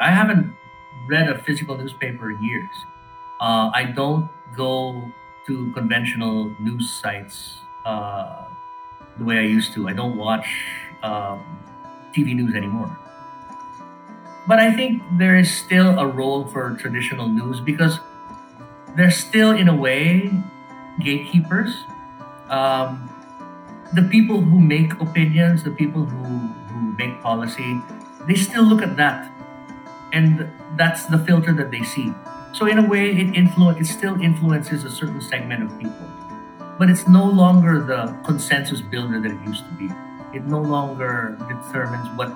I haven't read a physical newspaper in years. Uh, I don't go to conventional news sites uh, the way I used to. I don't watch um, TV news anymore. But I think there is still a role for traditional news because they're still, in a way, gatekeepers. Um, the people who make opinions, the people who, who make policy, they still look at that. And that's the filter that they see. So in a way, it influ- it still influences a certain segment of people. But it's no longer the consensus builder that it used to be. It no longer determines what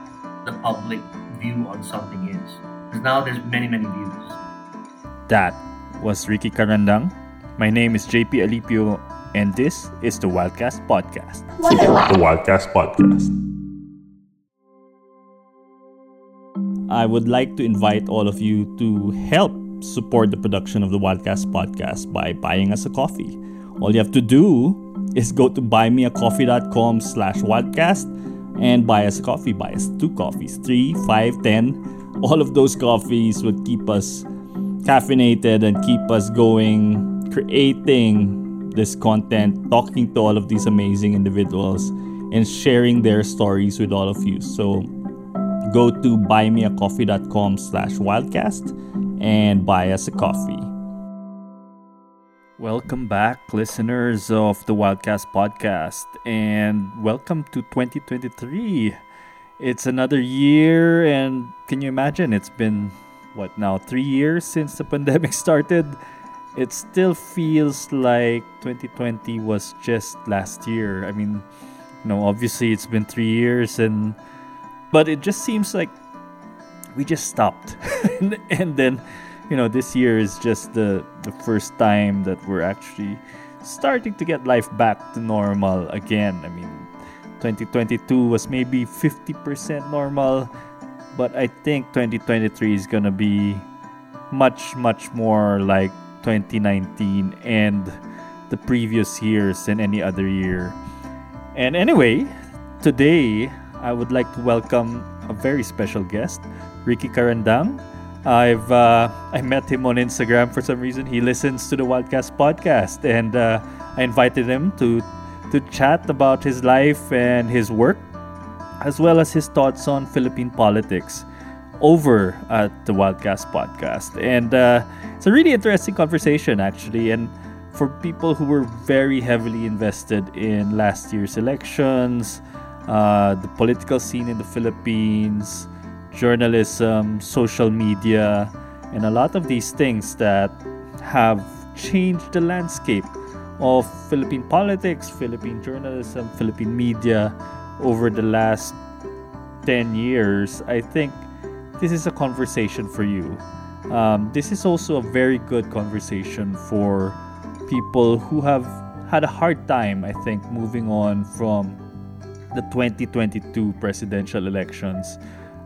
the public view on something is. Because now there's many, many views. That was Ricky Carandang. My name is JP Alipio, and this is the Wildcast Podcast. The Wildcast Podcast. I would like to invite all of you to help support the production of the Wildcast Podcast by buying us a coffee. All you have to do is go to buymeacoffee.com slash wildcast and buy us a coffee. Buy us two coffees, three, five, ten. All of those coffees will keep us caffeinated and keep us going, creating this content, talking to all of these amazing individuals, and sharing their stories with all of you. So go to buymeacoffee.com slash wildcast and buy us a coffee. Welcome back, listeners of the Wildcast podcast, and welcome to 2023. It's another year, and can you imagine? It's been what now, three years since the pandemic started. It still feels like 2020 was just last year. I mean, you know, obviously it's been three years, and but it just seems like we just stopped, and, and then you know this year is just the the first time that we're actually starting to get life back to normal again. I mean, 2022 was maybe 50% normal, but I think 2023 is gonna be much much more like 2019 and the previous years than any other year. And anyway, today I would like to welcome a very special guest, Ricky Carandang. I've uh, I met him on Instagram for some reason. He listens to the Wildcast podcast, and uh, I invited him to to chat about his life and his work, as well as his thoughts on Philippine politics, over at the Wildcast podcast. And uh, it's a really interesting conversation, actually. And for people who were very heavily invested in last year's elections, uh, the political scene in the Philippines journalism, social media, and a lot of these things that have changed the landscape of Philippine politics, Philippine journalism, Philippine media over the last 10 years, I think this is a conversation for you. Um, this is also a very good conversation for people who have had a hard time, I think, moving on from the 2022 presidential elections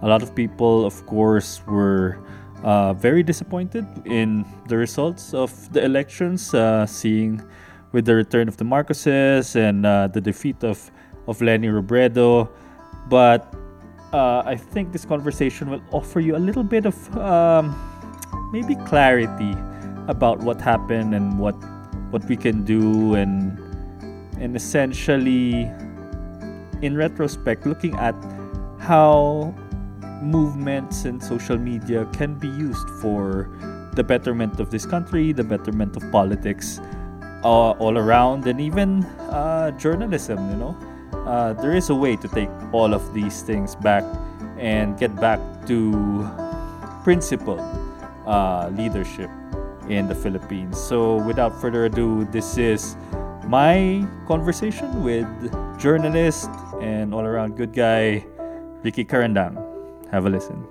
a lot of people, of course, were uh, very disappointed in the results of the elections, uh, seeing with the return of the Marcoses and uh, the defeat of, of Leni Robredo. But uh, I think this conversation will offer you a little bit of um, maybe clarity about what happened and what what we can do and and essentially in retrospect looking at how movements and social media can be used for the betterment of this country, the betterment of politics uh, all around, and even uh, journalism. You know, uh, there is a way to take all of these things back and get back to principled uh, leadership in the Philippines. So, without further ado, this is my conversation with journalist and all around good guy, Ricky Carandang. Have a listen.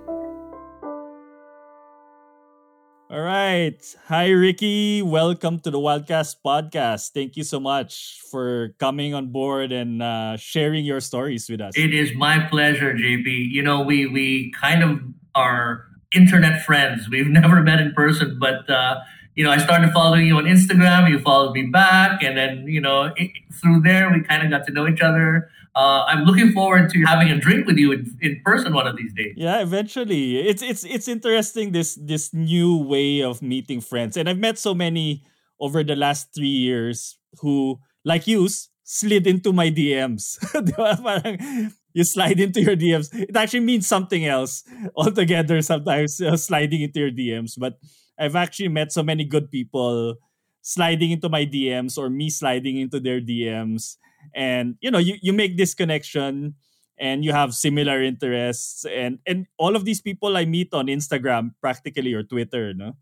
All right. Hi, Ricky. Welcome to the Wildcast podcast. Thank you so much for coming on board and uh, sharing your stories with us. It is my pleasure, JP. You know, we we kind of are internet friends. We've never met in person, but uh, you know, I started following you on Instagram. You followed me back, and then you know, it, through there, we kind of got to know each other. uh, I'm looking forward to having a drink with you in, in person one of these days. Yeah, eventually. It's it's it's interesting this this new way of meeting friends, and I've met so many over the last three years who, like you, slid into my DMs. you slide into your DMs. It actually means something else altogether. Sometimes uh, sliding into your DMs, but I've actually met so many good people sliding into my DMs or me sliding into their DMs. And you know, you, you make this connection and you have similar interests and and all of these people I meet on Instagram practically or Twitter, no?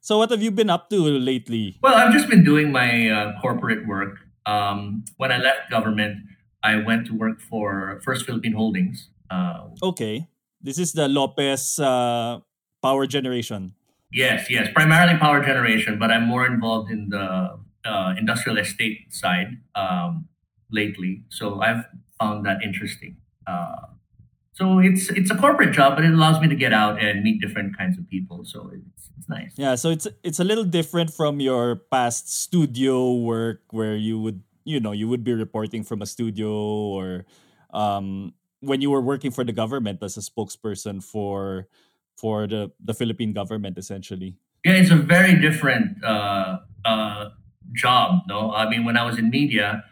So what have you been up to lately? Well, I've just been doing my uh, corporate work. Um, when I left government, I went to work for First Philippine Holdings. Uh, okay, this is the Lopez uh, power generation. Yes, yes, primarily power generation, but I'm more involved in the uh, industrial estate side um, lately. So I've found that interesting. Uh, so it's it's a corporate job, but it allows me to get out and meet different kinds of people. So it's, it's nice. Yeah, so it's it's a little different from your past studio work where you would you know you would be reporting from a studio or um, when you were working for the government as a spokesperson for for the, the Philippine government, essentially. Yeah, it's a very different uh, uh, job. No, I mean, when I was in media,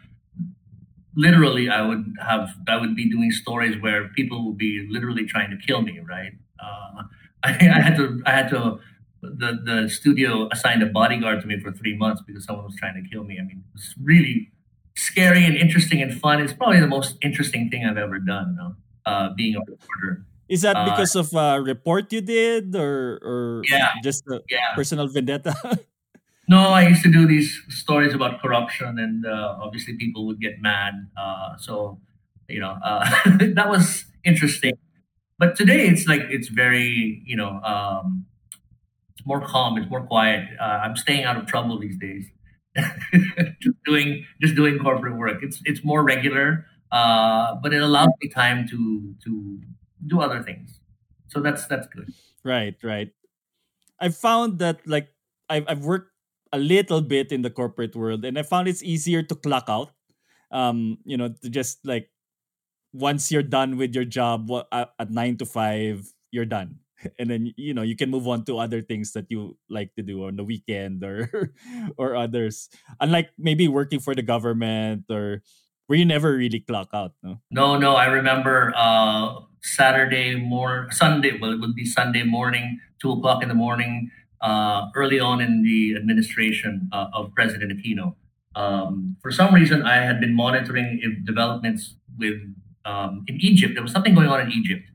literally, I would have I would be doing stories where people would be literally trying to kill me. Right? Uh, I, I had to I had to the the studio assigned a bodyguard to me for three months because someone was trying to kill me. I mean, it's really scary and interesting and fun. It's probably the most interesting thing I've ever done. No? Uh, being a reporter. Is that uh, because uh, of a report you did, or or yeah, just a yeah. personal vendetta? no, I used to do these stories about corruption, and uh, obviously people would get mad. Uh, so you know uh, that was interesting. But today it's like it's very you know um, it's more calm, it's more quiet. Uh, I'm staying out of trouble these days. just doing just doing corporate work. It's it's more regular, but it allows me time to to do other things. So that's that's good. Right, right. I've found that like I've I've worked a little bit in the corporate world, and I found it's easier to clock out. Um, you know, to just like once you're done with your job at nine to five, you're done, and then you know you can move on to other things that you like to do on the weekend or or others. Unlike maybe working for the government or where you never really clock out. No, no, no. I remember uh, Saturday morning, Sunday. Well, it would be Sunday morning, two o'clock in the morning, uh, early on in the administration uh, of President Aquino. Um, for some reason, I had been monitoring developments with um, in Egypt. There was something going on in Egypt,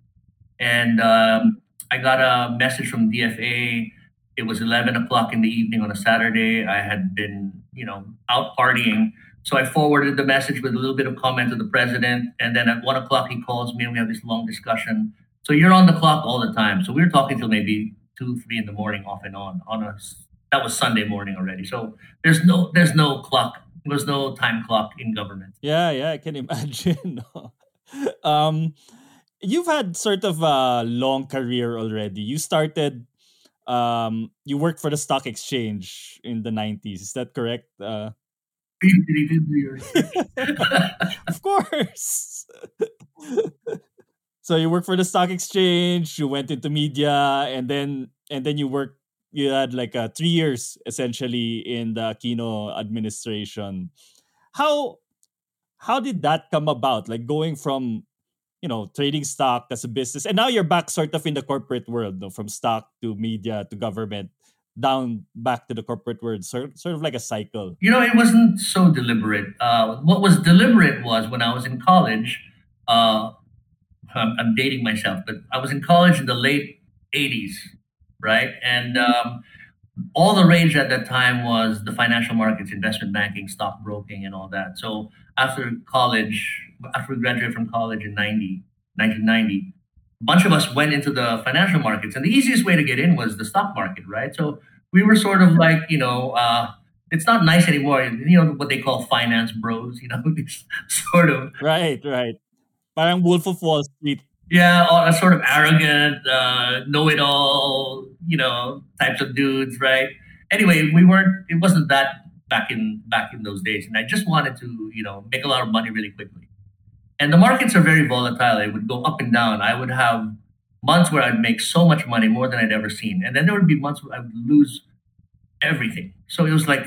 and um, I got a message from DFA. It was eleven o'clock in the evening on a Saturday. I had been, you know, out partying so I forwarded the message with a little bit of comment to the president. And then at one o'clock, he calls me and we have this long discussion. So you're on the clock all the time. So we were talking till maybe two, three in the morning off and on. On a that was Sunday morning already. So there's no there's no clock. There's no time clock in government. Yeah, yeah, I can imagine. um, you've had sort of a long career already. You started um, you worked for the stock exchange in the 90s. Is that correct? Uh, of course. so you work for the stock exchange, you went into media, and then and then you worked. You had like uh, three years essentially in the Aquino administration. How how did that come about? Like going from you know trading stock as a business, and now you're back sort of in the corporate world, from stock to media to government down back to the corporate world, sort, sort of like a cycle? You know, it wasn't so deliberate. Uh, what was deliberate was when I was in college, uh, I'm, I'm, dating myself, but I was in college in the late 80s, right? And um, all the rage at that time was the financial markets, investment banking, stockbroking, and all that. So after college, after we graduated from college in 90, 1990, a bunch of us went into the financial markets, and the easiest way to get in was the stock market, right? So we were sort of like, you know, uh, it's not nice anymore. You know what they call finance bros. You know, sort of right, right. Parang Wolf of Wall Street. Yeah, all, sort of arrogant, uh, know-it-all, you know, types of dudes, right? Anyway, we weren't. It wasn't that back in back in those days, and I just wanted to, you know, make a lot of money really quickly. And the markets are very volatile. It would go up and down. I would have months where I'd make so much money, more than I'd ever seen. And then there would be months where I would lose everything. So it was like,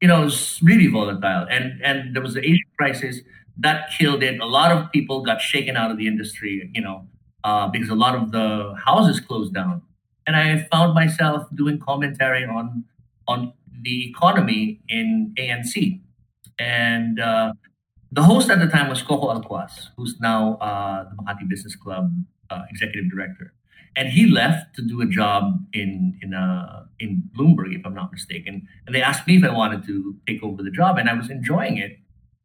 you know, it was really volatile. And and there was the Asian crisis that killed it. A lot of people got shaken out of the industry, you know, uh, because a lot of the houses closed down. And I found myself doing commentary on on the economy in ANC. And uh, the host at the time was Coco Alcuaz, who's now uh, the Makati Business Club uh, executive director. And he left to do a job in in uh, in Bloomberg, if I'm not mistaken. And they asked me if I wanted to take over the job, and I was enjoying it.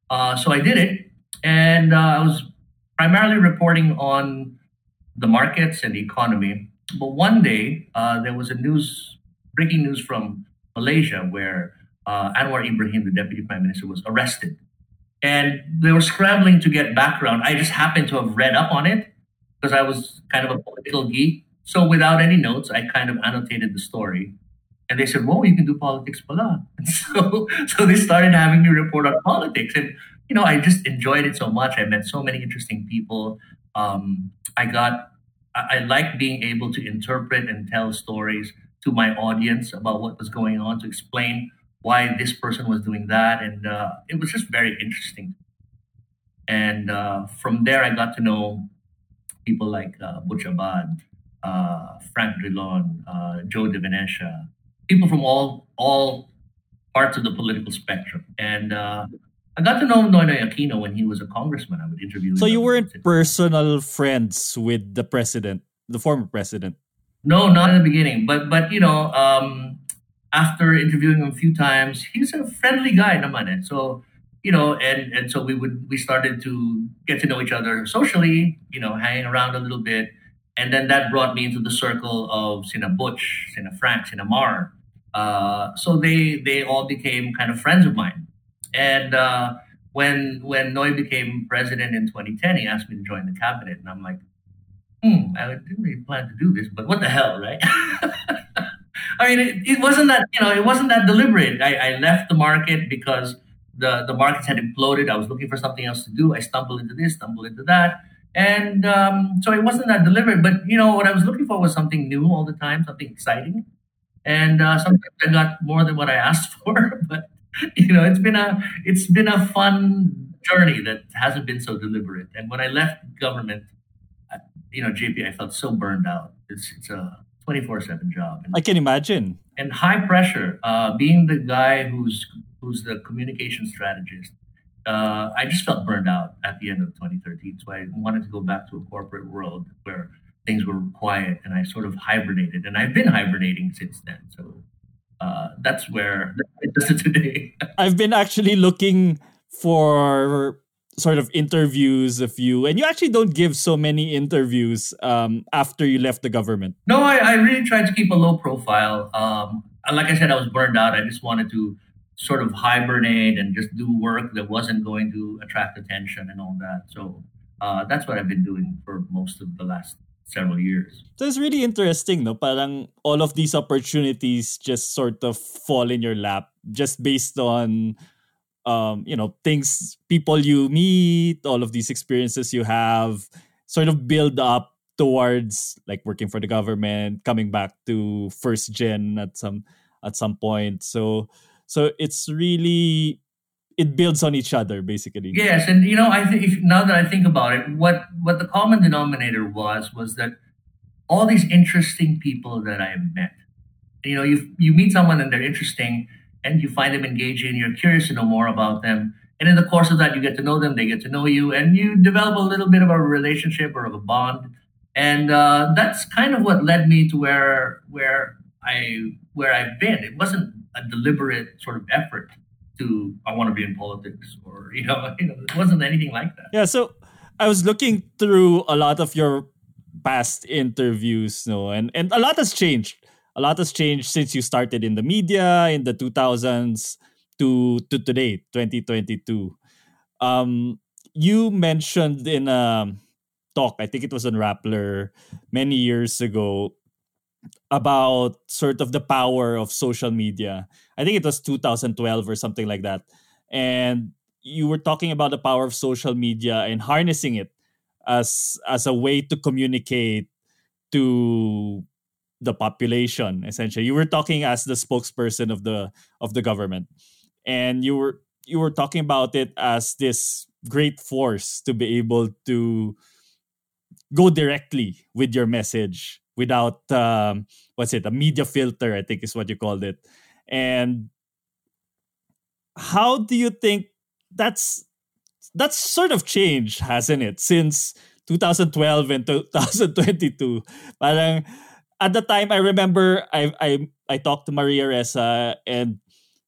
Uh, so I did it, and uh, I was primarily reporting on the markets and the economy. But one day uh, there was a news, breaking news from Malaysia, where Anwar Ibrahim, the deputy prime minister, was arrested, and they were scrambling to get background. I just happened to have read up on it because I was kind of a political geek. So without any notes, I kind of annotated the story. And they said, "Whoa, you can do politics, pala." And so, so they started having me report on politics, and you know, I just enjoyed it so much. I met so many interesting people. Um, I got, I, I like being able to interpret and tell stories to my audience about what was going on, to explain why this person was doing that, and uh, it was just very interesting. And uh, from there, I got to know people like uh, Butch Abad, uh, Frank Drilon, uh, Joe De people from all all parts of the political spectrum. And uh, I got to know Noynoy Aquino when he was a congressman. I would interview him. So you weren't personal friends with the president, the former president. No, not in the beginning. But but you know, um, after interviewing him a few times, he's a friendly guy, naman eh. So you know, and and so we would we started to get to know each other socially, you know, hanging around a little bit, and then that brought me into the circle of Sina Butch, Sina Frank, Sina Mar. Uh, so they they all became kind of friends of mine, and uh, when when Noy became president in 2010, he asked me to join the cabinet, and I'm like, hmm, I didn't really plan to do this, but what the hell, right? I mean, it, it wasn't that you know, it wasn't that deliberate. I, I left the market because the the markets had imploded. I was looking for something else to do. I stumbled into this, stumbled into that, and um, so it wasn't that deliberate. But you know, what I was looking for was something new all the time, something exciting, and uh, sometimes I got more than what I asked for. But you know, it's been a it's been a fun journey that hasn't been so deliberate. And when I left government, I- you know, JP, I felt so burned out. It's it's a twenty four seven job. And I can imagine. and high pressure. Uh, being the guy who's who's the communication strategist, uh, I just felt burned out at the end of 2013. So I wanted to go back to a corporate world where things were quiet, and I sort of hibernated, and I've been hibernating since then. So uh, that's where it is today. I've been actually looking for sort of interviews of you, and you actually don't give so many interviews um, after you left the government. No, I, I really tried to keep a low profile. Um, like I said, I was burned out. I just wanted to sort of hibernate and just do work that wasn't going to attract attention and all that. So uh, that's what I've been doing for most of the last several years. So it's really interesting, no? Parang all of these opportunities just sort of fall in your lap just based on um, you know, things people you meet, all of these experiences you have sort of build up towards like working for the government, coming back to First Gen at some at some point. So so it's really it builds on each other basically. Yes, and you know, I think now that I think about it, what what the common denominator was was that all these interesting people that I met. You know, you you meet someone and they're interesting, and you find them engaging. You're curious to know more about them, and in the course of that, you get to know them. They get to know you, and you develop a little bit of a relationship or of a bond. And uh, that's kind of what led me to where where I where I've been. It wasn't a deliberate sort of effort to I want to be in politics or you know you know it wasn't anything like that. Yeah, so I was looking through a lot of your past interviews, no, and and a lot has changed. A lot has changed since you started in the media in the 2000s to to today, 2022. Um, you mentioned in a talk, I think it was on Rappler many years ago, about sort of the power of social media. I think it was 2012 or something like that. And you were talking about the power of social media and harnessing it as as a way to communicate to the population essentially. You were talking as the spokesperson of the of the government. And you were you were talking about it as this great force to be able to go directly with your message without um, what's it? A media filter i think is what you called it. And how do you think that's that's sort of changed hasn't it since 2012 and 2022 parang at the time i remember i i i talked to maria ressa and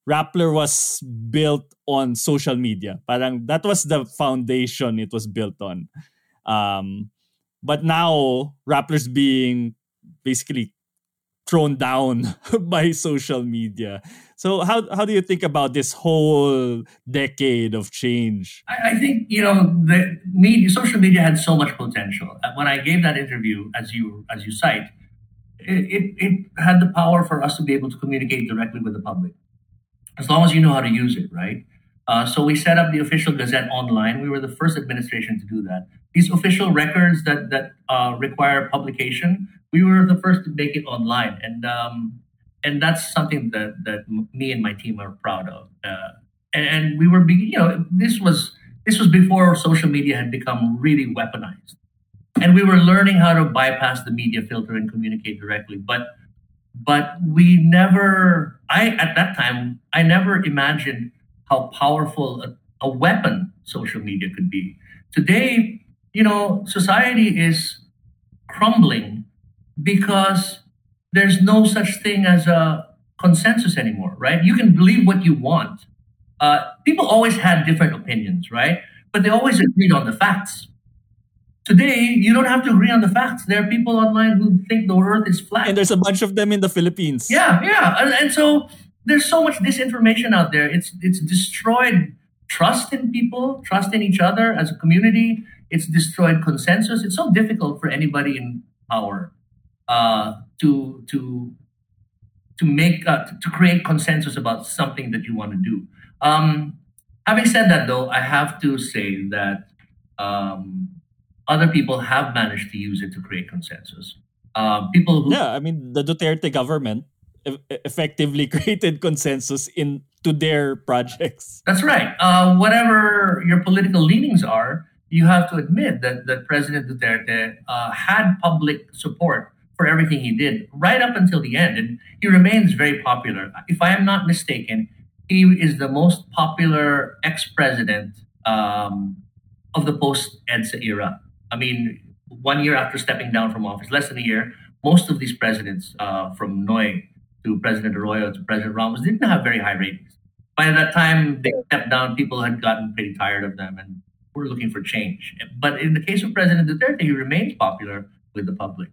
rappler was built on social media parang that was the foundation it was built on um but now rappler's being basically thrown down by social media. So how how do you think about this whole decade of change? I, I think you know the media, social media had so much potential. When I gave that interview, as you as you cite, it, it, had the power for us to be able to communicate directly with the public, as long as you know how to use it, right? Uh, so we set up the official Gazette online. We were the first administration to do that. These official records that that uh, require publication, we were the first to make it online, and um, and that's something that that me and my team are proud of. Uh, and, and we were, you know, this was this was before social media had become really weaponized, and we were learning how to bypass the media filter and communicate directly. But but we never, I at that time, I never imagined how powerful a, a weapon social media could be. Today, you know, society is crumbling because there's no such thing as a consensus anymore, right? You can believe what you want. Uh, people always had different opinions, right? But they always agreed on the facts. Today, you don't have to agree on the facts. There are people online who think the earth is flat. And there's a bunch of them in the Philippines. Yeah, yeah. And, and so there's so much disinformation out there. It's it's destroyed trust in people, trust in each other as a community. It's destroyed consensus. It's so difficult for anybody in power uh, to to to make uh, to create consensus about something that you want to do. Um, having said that, though, I have to say that um, other people have managed to use it to create consensus. Uh, people who yeah, I mean the Duterte government effectively created consensus in to their projects. That's right. Uh, whatever your political leanings are, you have to admit that, that President Duterte uh, had public support for everything he did right up until the end. And he remains very popular. If I am not mistaken, he is the most popular ex president um, of the post EDSA era. I mean, one year after stepping down from office, less than a year, most of these presidents uh, from Noy to President Arroyo to President Ramos didn't have very high ratings. By that time they stepped down, people had gotten pretty tired of them and were looking for change. But in the case of President Duterte, he remains popular with the public.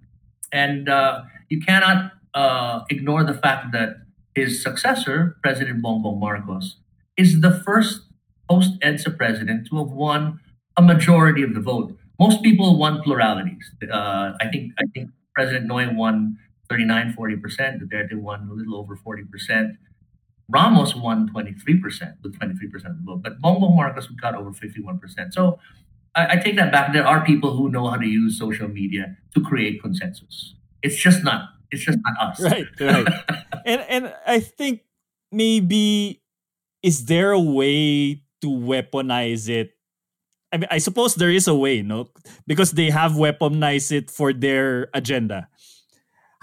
And uh, you cannot uh, ignore the fact that his successor, President Bongbong Marcos, is the first post EDSA president to have won a majority of the vote. Most people won pluralities. Uh, I think I think President Noy won 39, 40%. Duterte won a little over 40%. Ramos won 23% with 23% of the vote. But Bongbong Marcos got over 51%. So I, I, take that back. There are people who know how to use social media to create consensus. It's just not, it's just not us. Right, right. and and I think maybe is there a way to weaponize it I mean, I suppose there is a way, no, because they have weaponized it for their agenda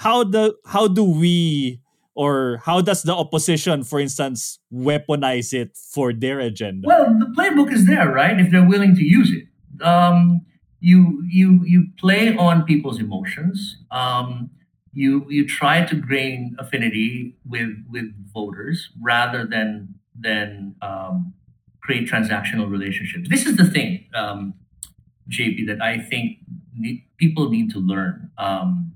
how the how do we or how does the opposition, for instance, weaponize it for their agenda? Well, the playbook is there, right? If they're willing to use it, um, you you you play on people's emotions. Um, you you try to gain affinity with with voters rather than than um, create transactional relationships. This is the thing, um, JP, that I think people need to learn. Um,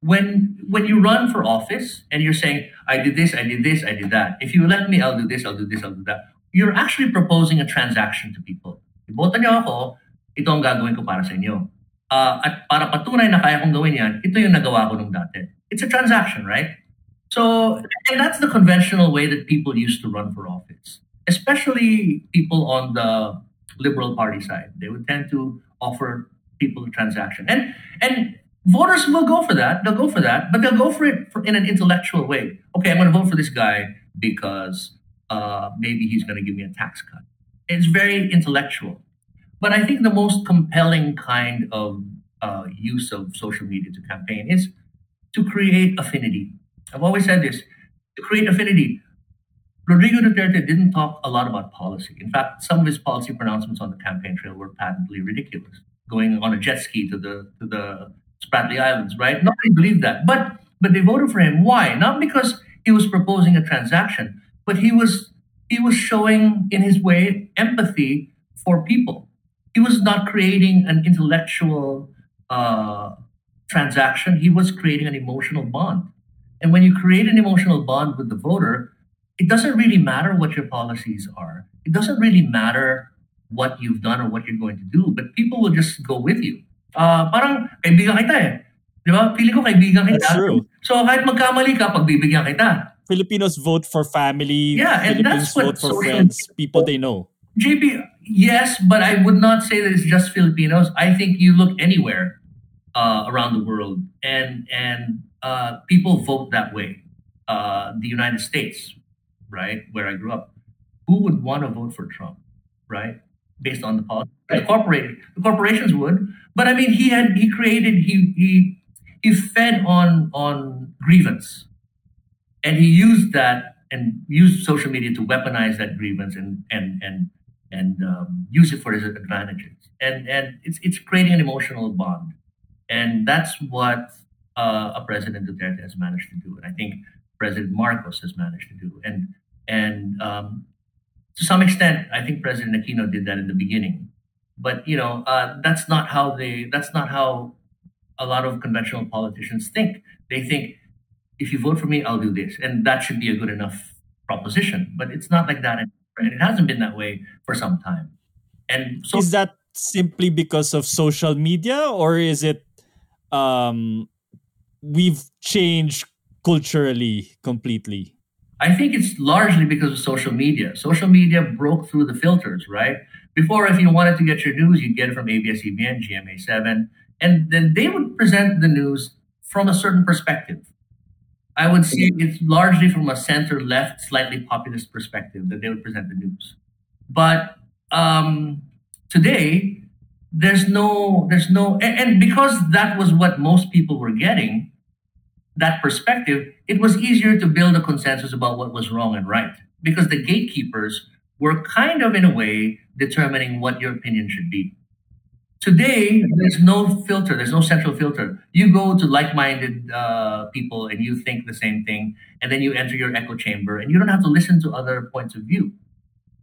when when you run for office and you're saying, I did this, I did this, I did that. If you let me, I'll do this, I'll do this, I'll do that. You're actually proposing a transaction to people. Iboto niyo ako, ito ang gagawin ko para sa inyo. Uh, at para patunay na kaya kong gawin yan, ito yung nagawa ko nung dati. It's a transaction, right? So, and that's the conventional way that people used to run for office. Especially people on the Liberal Party side. They would tend to offer people a transaction, and and voters will go for that. They'll go for that, but they'll go for it for, in an intellectual way. Okay, I'm going to vote for this guy because uh, maybe he's going to give me a tax cut. It's very intellectual. But I think the most compelling kind of uh, use of social media to campaign is to create affinity. I've always said this to create affinity. Rodrigo Duterte didn't talk a lot about policy. In fact, some of his policy pronouncements on the campaign trail were patently ridiculous. Going on a jet ski to the to the Spratly Islands, right? Nobody believed that. But but they voted for him. Why? Not because he was proposing a transaction, but he was he was showing in his way empathy for people. He was not creating an intellectual uh, transaction. He was creating an emotional bond. And when you create an emotional bond with the voter, it doesn't really matter what your policies are. It doesn't really matter what you've done or what you're going to do, but people will just go with you. Uh, parang kaibigan kita eh. Di ba? Pili ko kaibigan kita. That's true. So kahit magkamali ka, pagbibigyan kita. Filipinos vote for family. Yeah, and Filipinos that's what vote for friends, people they know. JP, yes, but I would not say that it's just Filipinos. I think you look anywhere uh, around the world, and and uh, people vote that way. Uh, the United States, right, where I grew up, who would want to vote for Trump, right, based on the policy? The corporate, the corporations would, but I mean, he had he created he he he fed on on grievance and he used that and used social media to weaponize that grievance and and and and um, use it for his advantages. And and it's it's creating an emotional bond, and that's what uh, a President Duterte has managed to do, and I think President Marcos has managed to do, and and um, to some extent, I think President Aquino did that in the beginning, but you know uh, that's not how they that's not how a lot of conventional politicians think. They think if you vote for me, I'll do this. And that should be a good enough proposition. But it's not like that. And it hasn't been that way for some time. And so is that simply because of social media or is it um we've changed culturally completely? I think it's largely because of social media. Social media broke through the filters, right? Before, if you wanted to get your news, you'd get it from ABS-CBN, GMA7, and then they would present the news from a certain perspective. I would say it's largely from a center-left, slightly populist perspective that they would present the news. But um, today, there's no, there's no, and, and because that was what most people were getting, that perspective, it was easier to build a consensus about what was wrong and right because the gatekeepers were kind of, in a way, determining what your opinion should be. Today, there's no filter, there's no central filter. You go to like minded uh, people and you think the same thing, and then you enter your echo chamber and you don't have to listen to other points of view.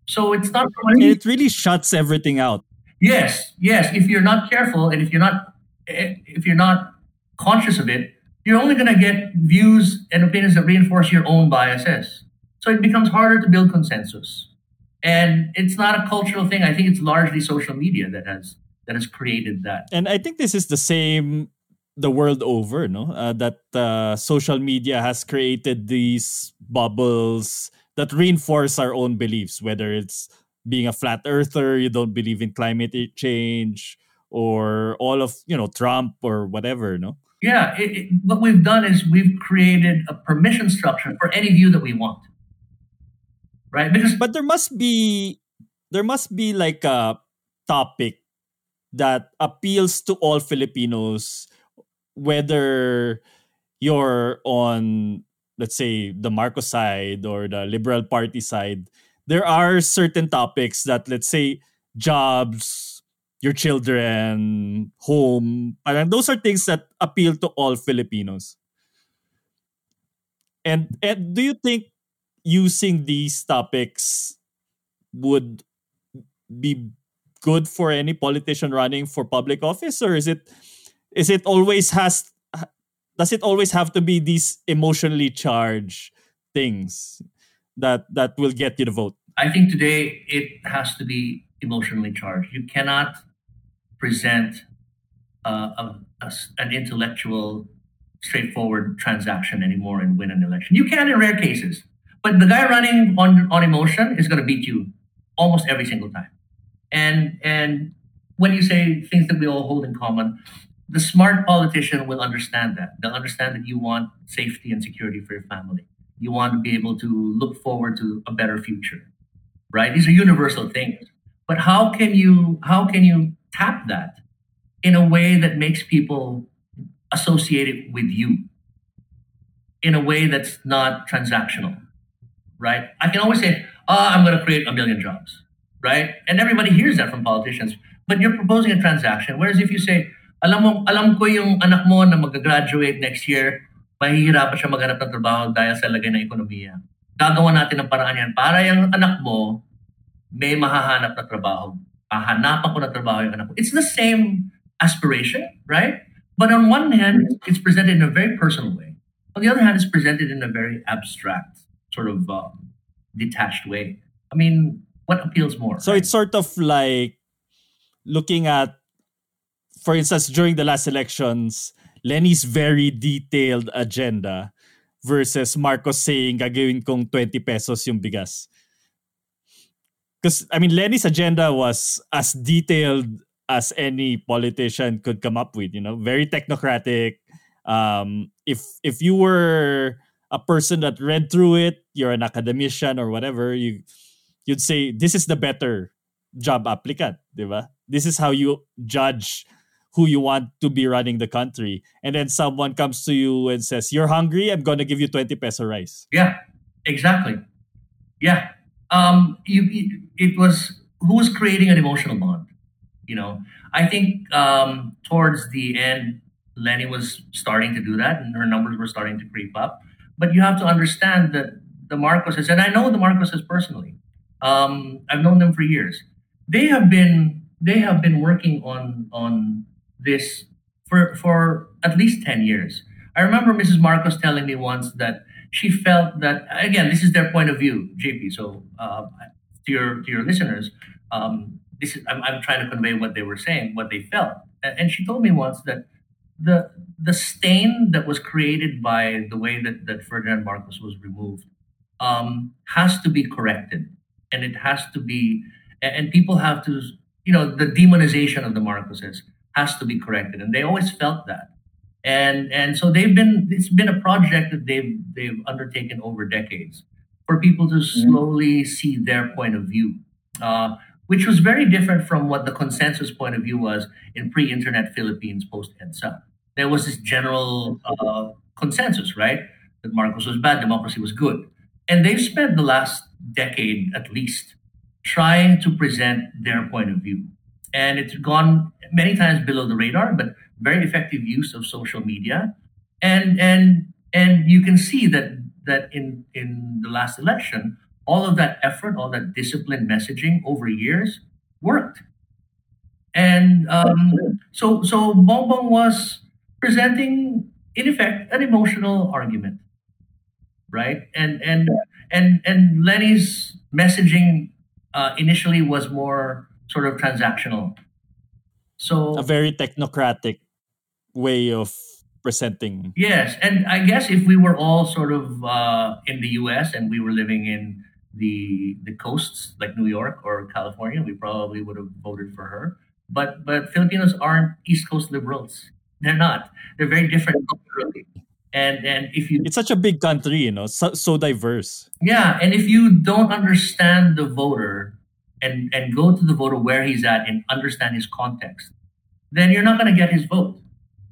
So it's not. It really shuts everything out. Yes, yes. If you're not careful and if you're not eh, if you're not conscious of it, you're only going to get views and opinions that reinforce your own biases. So it becomes harder to build consensus. And it's not a cultural thing. I think it's largely social media that has that has created that. And I think this is the same the world over, no? Uh, that uh, social media has created these bubbles that reinforce our own beliefs, whether it's being a flat earther, you don't believe in climate change, or all of you know Trump or whatever, no? Yeah, it, it, what we've done is we've created a permission structure for any view that we want, right? Because But there must be there must be like a topic that appeals to all Filipinos, whether you're on let's say the Marcos side or the Liberal Party side. There are certain topics that let's say jobs, your children, home, parang those are things that appeal to all Filipinos. And, and do you think using these topics would be good for any politician running for public office or is it is it always has does it always have to be these emotionally charged things that that will get you the vote I think today it has to be emotionally charged. You cannot present uh, a, a an intellectual, straightforward transaction anymore and win an election. You can in rare cases, But the guy running on on emotion is going to beat you almost every single time. And and when you say things that we all hold in common, the smart politician will understand that. They'll understand that you want safety and security for your family. You want to be able to look forward to a better future, right? These are universal things. But how can you how can you tap that in a way that makes people associate it with you in a way that's not transactional, right? I can always say, oh, I'm going to create a million jobs, right? And everybody hears that from politicians. But you're proposing a transaction. Whereas if you say, alam mo, alam ko yung anak mo na mag-graduate next year, mahihirapan siya maghanap ng trabaho dahil sa lagay ng ekonomiya. Gagawa natin ng paraan yan para yung anak mo may mahahanap na trabaho. Hahanapan ko na trabaho yung anak ko. It's the same aspiration, right? But on one hand, it's presented in a very personal way. On the other hand, it's presented in a very abstract, sort of um, detached way. I mean, what appeals more? So it's sort of like looking at, for instance, during the last elections, Leni's very detailed agenda versus Marcos saying gagawin kong 20 pesos yung bigas. Because, I mean, Leni's agenda was as detailed as any politician could come up with, you know, very technocratic. Um, if if you were a person that read through it, you're an academician or whatever, you you'd say this is the better job applicant, diba? This is how you judge who you want to be running the country. And then someone comes to you and says, You're hungry, I'm gonna give you 20 peso rice. Yeah, exactly. Yeah. Um, you, it was who was creating an emotional bond? You know, I think um, towards the end, Leni was starting to do that, and her numbers were starting to creep up. But you have to understand that the Marcoses, and I know the Marcoses personally. Um, I've known them for years. They have been they have been working on on this for for at least ten years. I remember Mrs. Marcos telling me once that she felt that again, this is their point of view, JP. So uh, to your to your listeners, um, this is I'm, I'm trying to convey what they were saying, what they felt. And she told me once that the the stain that was created by the way that, that Ferdinand Marcos was removed um, has to be corrected, and it has to be, and people have to, you know, the demonization of the Marcoses has to be corrected, and they always felt that, and and so they've been it's been a project that they've they've undertaken over decades for people to slowly see their point of view. Uh, which was very different from what the consensus point of view was in pre-internet Philippines post EDSA. There was this general uh, consensus, right, that Marcos was bad, democracy was good, and they've spent the last decade at least trying to present their point of view, and it's gone many times below the radar, but very effective use of social media, and and and you can see that that in in the last election all of that effort, all that disciplined messaging over years worked. And um, so, so Bongbong was presenting, in effect, an emotional argument, right? And and and and Leni's messaging uh, initially was more sort of transactional. So a very technocratic way of presenting. Yes, and I guess if we were all sort of uh, in the U.S. and we were living in the the coasts like New York or California, we probably would have voted for her. But but Filipinos aren't East Coast liberals. They're not. They're very different culturally. And and if you It's such a big country, you know, so, so diverse. Yeah, and if you don't understand the voter and and go to the voter where he's at and understand his context, then you're not going to get his vote.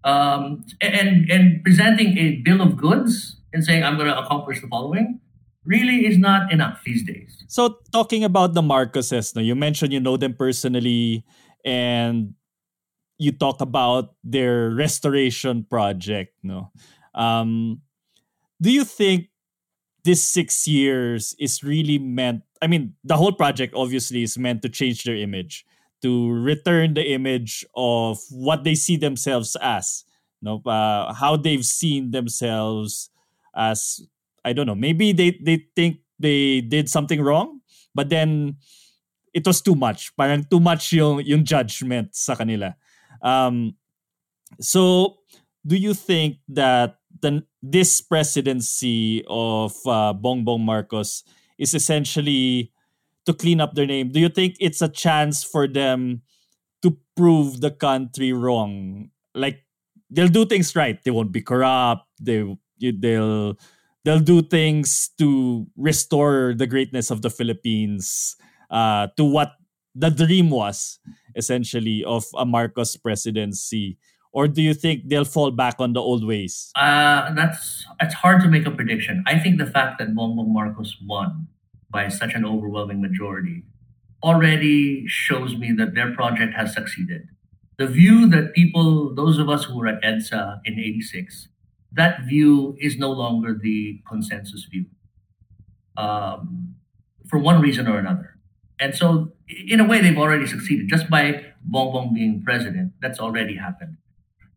Um, and and presenting a bill of goods and saying I'm going to accomplish the following, really is not enough these days. So talking about the Marcoses, no, you mentioned you know them personally and you talk about their restoration project, no. Um, do you think this six years is really meant I mean, the whole project obviously is meant to change their image, to return the image of what they see themselves as, no, uh, how they've seen themselves as I don't know. Maybe they they think they did something wrong, but then it was too much. Parang too much yung yung judgment sa kanila. Um, so do you think that the this presidency of uh, Bongbong Marcos is essentially to clean up their name. Do you think it's a chance for them to prove the country wrong? Like they'll do things right. They won't be corrupt. They they'll they'll do things to restore the greatness of the Philippines uh, to what the dream was essentially of a Marcos presidency or do you think they'll fall back on the old ways? Uh, that's it's hard to make a prediction. I think the fact that Bongbong Marcos won by such an overwhelming majority already shows me that their project has succeeded. The view that people, those of us who were at EDSA in 86, that view is no longer the consensus view um, for one reason or another. And so, in a way, they've already succeeded. Just by Bongbong being president, that's already happened.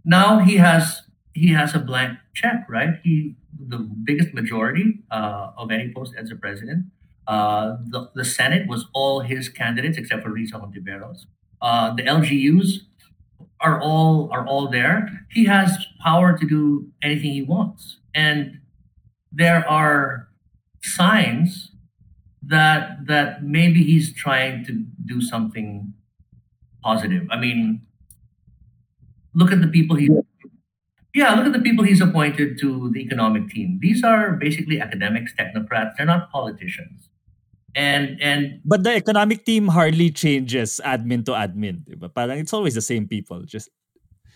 Now he has he has a blank check, right? He the biggest majority uh, of any post-EDSA president. Uh, the, the Senate was all his candidates except for Risa Hontiveros. Uh, the LGUs are all are all there. He has power to do anything he wants, and there are signs that that maybe he's trying to do something positive. I mean, look at the people he yeah look at the people he's appointed to the economic team these are basically academics technocrats they're not politicians and and but the economic team hardly changes admin to admin but it's always the same people just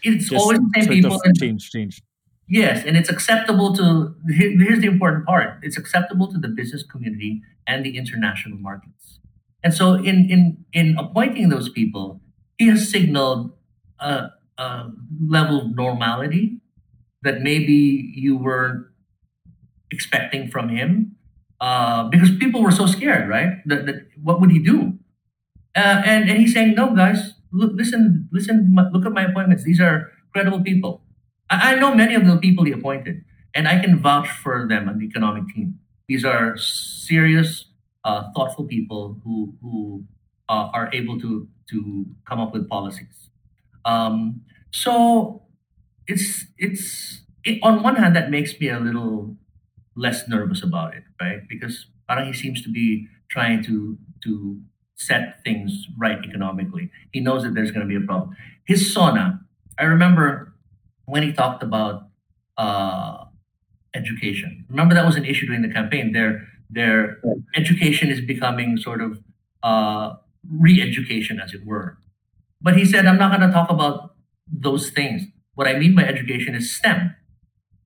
it's just always the same people and, change change. Yes and it's acceptable to here's the important part. It's acceptable to the business community and the international markets. And so in in in appointing those people he has signaled a, uh, level of normality that maybe you weren't expecting from him uh, because people were so scared, right? That, that what would he do? Uh, and and he's saying, no, guys, look, listen, listen, look at my appointments. These are credible people. I, I know many of the people he appointed, and I can vouch for them on the economic team. These are serious, uh, thoughtful people who who uh, are able to to come up with policies. Um, so it's it's it, on one hand that makes me a little less nervous about it, right? Because parang he seems to be trying to to set things right economically. He knows that there's going to be a problem. His SONA, I remember when he talked about uh, education. Remember that was an issue during the campaign. Their their education is becoming sort of uh, re-education, as it were. But he said, I'm not going to talk about those things. What I mean by education is STEM,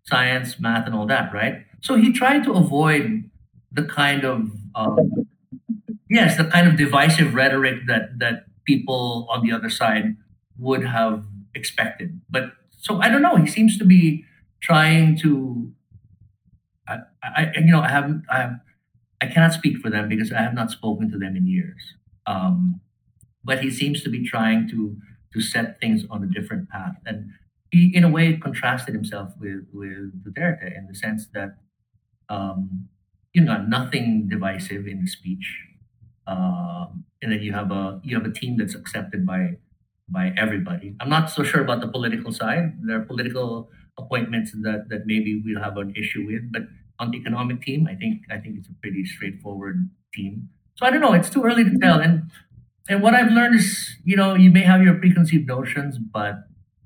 science, math, and all that, right? So he tried to avoid the kind of um, yes, the kind of divisive rhetoric that that people on the other side would have expected. But so I don't know. He seems to be trying to. I, I you know I haven't I I cannot speak for them because I have not spoken to them in years. Um, but he seems to be trying to to set things on a different path. And he, in a way, contrasted himself with, with Duterte in the sense that, um, you know, nothing divisive in the speech. Um, and then you have a you have a team that's accepted by by everybody. I'm not so sure about the political side. There are political appointments that, that maybe we'll have an issue with, but on the economic team, I think I think it's a pretty straightforward team. So I don't know. It's too early to tell. And and what I've learned is, you know, you may have your preconceived notions, but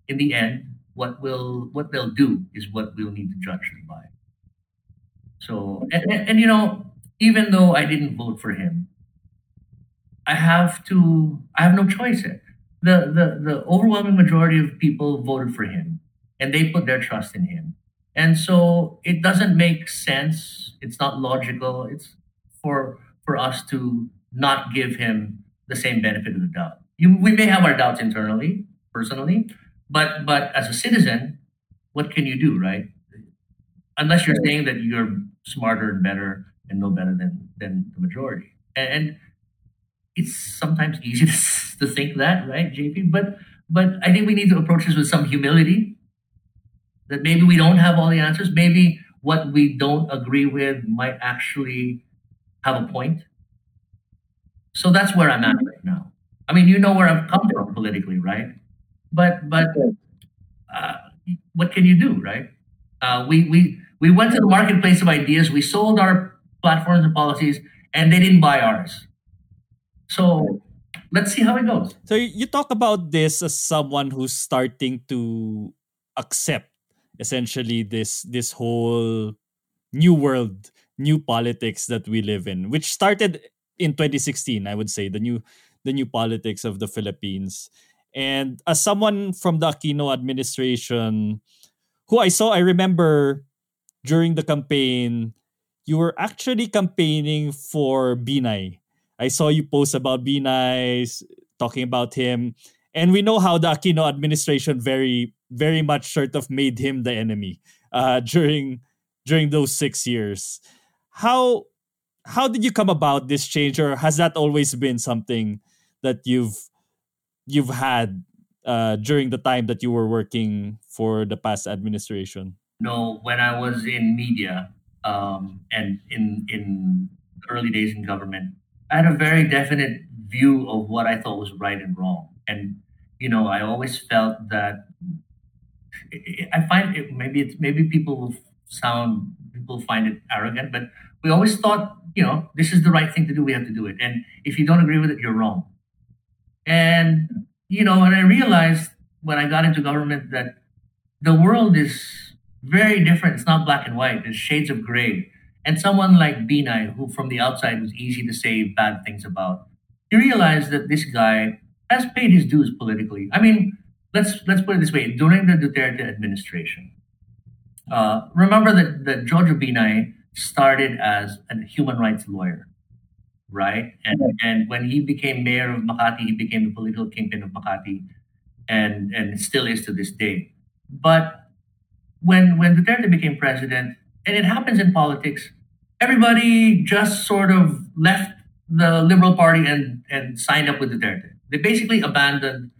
in the end, what will what they'll do is what we'll need to judge them by. So, and, and, you know, even though I didn't vote for him, I have to. I have no choice. The the the overwhelming majority of people voted for him, and they put their trust in him. And so it doesn't make sense. It's not logical. It's for for us to not give him the same benefit of the doubt. You, we may have our doubts internally, personally, but but as a citizen, what can you do, right? Unless you're saying that you're smarter and better and know better than than the majority, and, and it's sometimes easy to, to think that, right, JP? But but I think we need to approach this with some humility. That maybe we don't have all the answers. Maybe what we don't agree with might actually have a point so that's where I'm at right now. I mean, you know where I've come from politically, right? But but uh, what can you do, right? Uh, we we We went to the marketplace of ideas, we sold our platforms and policies, and they didn't buy ours. So let's see how it goes. So you talk about this as someone who's starting to accept essentially this this whole new world, new politics that we live in, which started in 2016, I would say, the new the new politics of the Philippines. And as someone from the Aquino administration, who I saw, I remember during the campaign, you were actually campaigning for Binay. I saw you post about Binay, talking about him. And we know how the Aquino administration very, very much sort of made him the enemy uh, during during those six years. How how did you come about this change, or has that always been something that you've you've had uh, during the time that you were working for the past administration? No, when I was in media um, and in in early days in government, I had a very definite view of what I thought was right and wrong, and you know, I always felt that I find it maybe it's maybe people will sound people find it arrogant, but we always thought, you know, this is the right thing to do. We have to do it, and if you don't agree with it, you're wrong. And you know, and I realized when I got into government that the world is very different. It's not black and white. There's shades of gray. And someone like Binay, who from the outside was easy to say bad things about, you realize that this guy has paid his dues politically. I mean, let's let's put it this way: during the Duterte administration, uh, remember that that Jojo Binay started as a human rights lawyer, right? And and when he became mayor of Makati, he became the political kingpin of Makati, and and still is to this day. But when when Duterte became president, and it happens in politics, everybody just sort of left the Liberal Party and and signed up with Duterte. They basically abandoned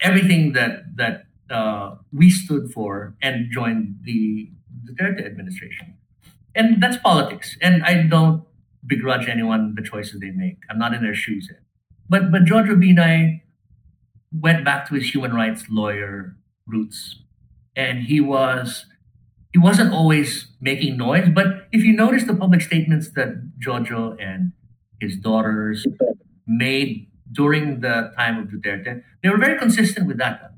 everything that that uh, we stood for and joined the Duterte administration. And that's politics. And I don't begrudge anyone the choices they make. I'm not in their shoes yet. But but Jojo Binay went back to his human rights lawyer roots. And he was he wasn't always making noise, but if you notice the public statements that Jojo and his daughters made during the time of Duterte, they were very consistent with that.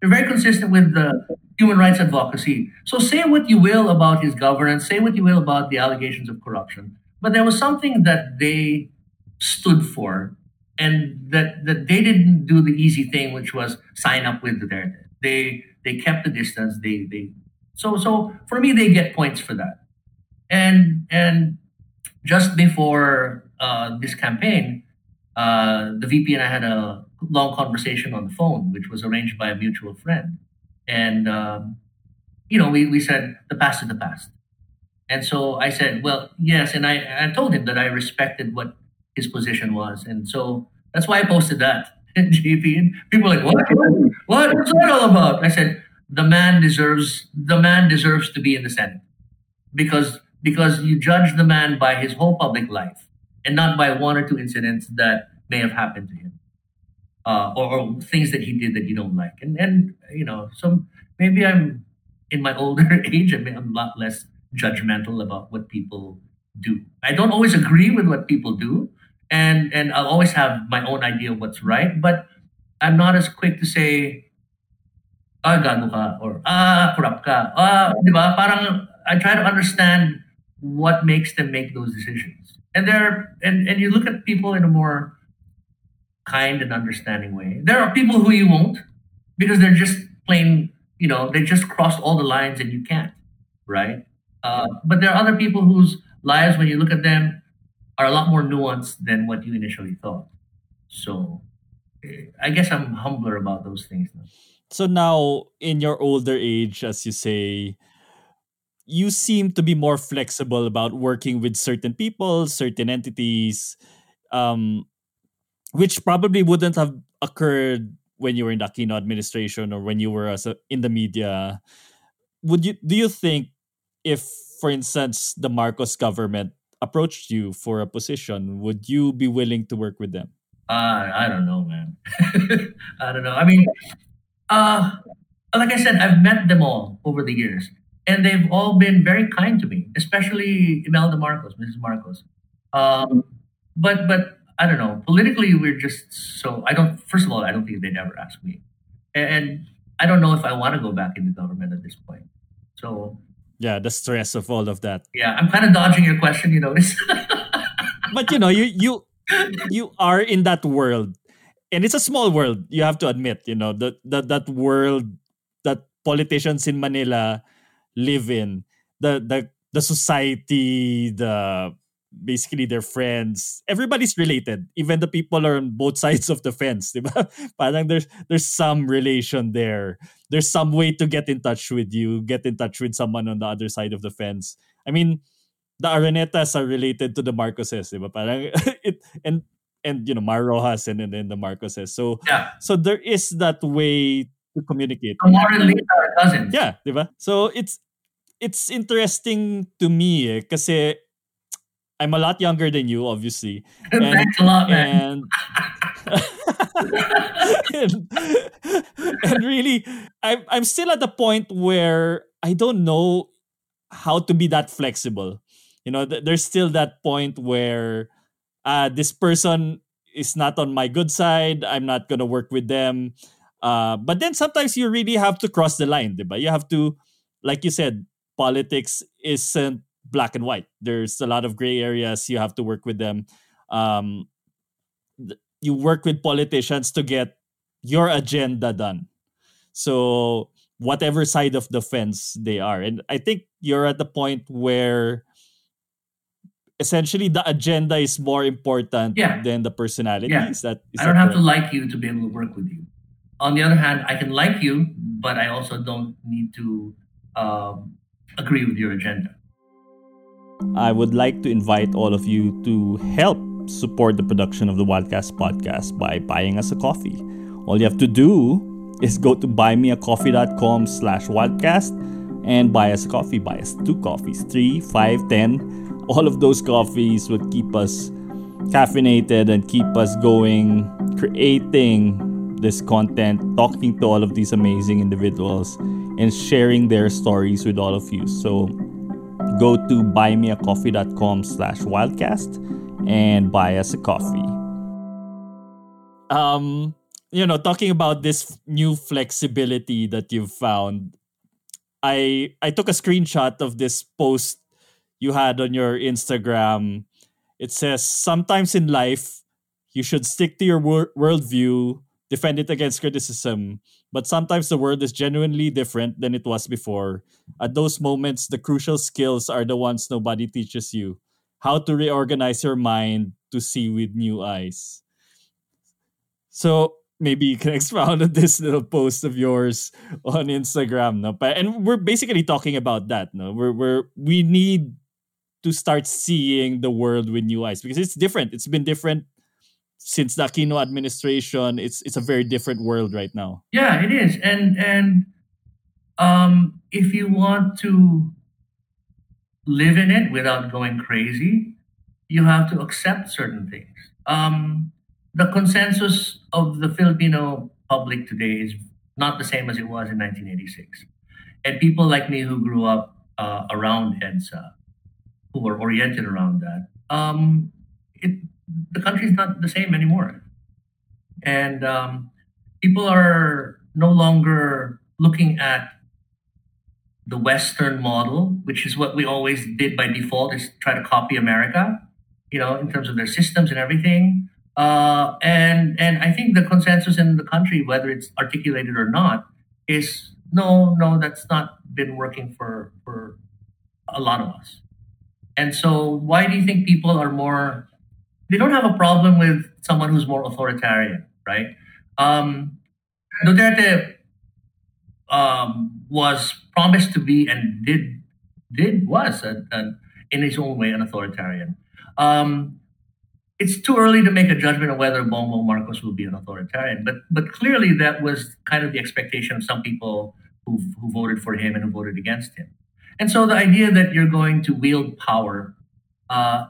They're very consistent with the human rights advocacy. So say what you will about his governance, say what you will about the allegations of corruption, but there was something that they stood for and that, that they didn't do the easy thing, which was sign up with Duterte. They they kept the distance. They they so so for me they get points for that. And and just before uh, this campaign, uh, the VP and I had a long conversation on the phone, which was arranged by a mutual friend. And, um, you know, we, we said, the past is the past. And so I said, well, yes. And I, I told him that I respected what his position was. And so that's why I posted that And people like, what? What? What's that all about? I said, the man deserves, the man deserves to be in the Senate because, because you judge the man by his whole public life and not by one or two incidents that may have happened to him, uh, or, or, things that he did that you don't like. And and you know, so maybe I'm in my older age. I'm a lot less judgmental about what people do. I don't always agree with what people do, and and I'll always have my own idea of what's right. But I'm not as quick to say, ah, gago ka, or ah, corrupt ka. Ah, di ba? Parang I try to understand what makes them make those decisions and there and, and you look at people in a more kind and understanding way. There are people who you won't because they're just plain, you know, they just crossed all the lines and you can't, right? Uh, but there are other people whose lives, when you look at them, are a lot more nuanced than what you initially thought. So eh, I guess I'm humbler about those things now. So now, in your older age, as you say, you seem to be more flexible about working with certain people, certain entities, um, which probably wouldn't have occurred when you were in the Aquino administration or when you were as a, in the media. Would you do you think if, for instance, the Marcos government approached you for a position, would you be willing to work with them? Uh, I don't know, man. I don't know. I mean, uh, like I said, I've met them all over the years and they've all been very kind to me, especially Imelda Marcos, Mrs. Marcos. Um, but but I don't know. Politically, we're just so. I don't. First of all, I don't think they'd ever ask me, and, I don't know if I want to go back into government at this point. So yeah, the stress of all of that. yeah, I'm kind of dodging your question. You notice? But you know, you you you are in that world, and it's a small world. You have to admit, you know, that that that world that politicians in Manila live in, the the the society, the basically their friends, everybody's related. Even the people are on both sides of the fence, diba? Parang there's there's some relation there. There's some way to get in touch with you, get in touch with someone on the other side of the fence. I mean, the Aranetas are related to the Marcoses, diba? Parang it and and you know Mar Roxas and, and then the Marcoses. So yeah, so there is that way to communicate. And Liza are cousins. Yeah, diba? So it's it's interesting to me eh, kasi I'm a lot younger than you, obviously. And, Thanks a lot, man. and, and, and really, I'm, I'm still at the point where I don't know how to be that flexible. You know, th- there's still that point where uh, this person is not on my good side. I'm not going to work with them. Uh, but then sometimes you really have to cross the line, diba? You have to, like you said, politics isn't black and white. There's a lot of gray areas. You have to work with them. Um, th- you work with politicians to get your agenda done. So whatever side of the fence they are, and I think you're at the point where essentially the agenda is more important Yeah. than the personality. Yeah. Is that? Is I don't that have to like you to be able to work with you. On the other hand, I can like you, but I also don't need to um, agree with your agenda. I would like to invite all of you to help support the production of the Wildcast podcast by buying us a coffee. All you have to do is go to buymeacoffee.com slash wildcast and buy us a coffee. Buy us two coffees, three, five, ten. All of those coffees will keep us caffeinated and keep us going, creating this content, talking to all of these amazing individuals, and sharing their stories with all of you. So go to buymeacoffee.com slash wildcast and buy us a coffee. Um you know talking about this new flexibility that you've found i i took a screenshot of this post you had on your instagram. It says sometimes in life you should stick to your wor- worldview defend it against criticism but sometimes the world is genuinely different than it was before at those moments, the crucial skills are the ones nobody teaches you. How to reorganize your mind to see with new eyes. So maybe you can expound on this little post of yours on Instagram, no? And we're basically talking about that, no? We're we're we need to start seeing the world with new eyes because it's different. It's been different since the Aquino administration. It's it's a very different world right now. Yeah, it is. And and um, if you want to live in it without going crazy, you have to accept certain things. Um, the consensus of the Filipino public today is not the same as it was in 1986. And people like me who grew up uh, around EDSA, who were oriented around that, um, it, the country's not the same anymore. And um, people are no longer looking at the Western model, which is what we always did by default, is try to copy America, you know, in terms of their systems and everything. Uh, and and I think the consensus in the country, whether it's articulated or not, is no, no, that's not been working for for a lot of us. And so, why do you think people are more? They don't have a problem with someone who's more authoritarian, right? Um, Duterte um, was promised to be and did did was a, a, in his own way an authoritarian. Um, it's too early to make a judgment on whether Bongbong Marcos will be an authoritarian, but but clearly that was kind of the expectation of some people who who voted for him and who voted against him. And so the idea that you're going to wield power uh,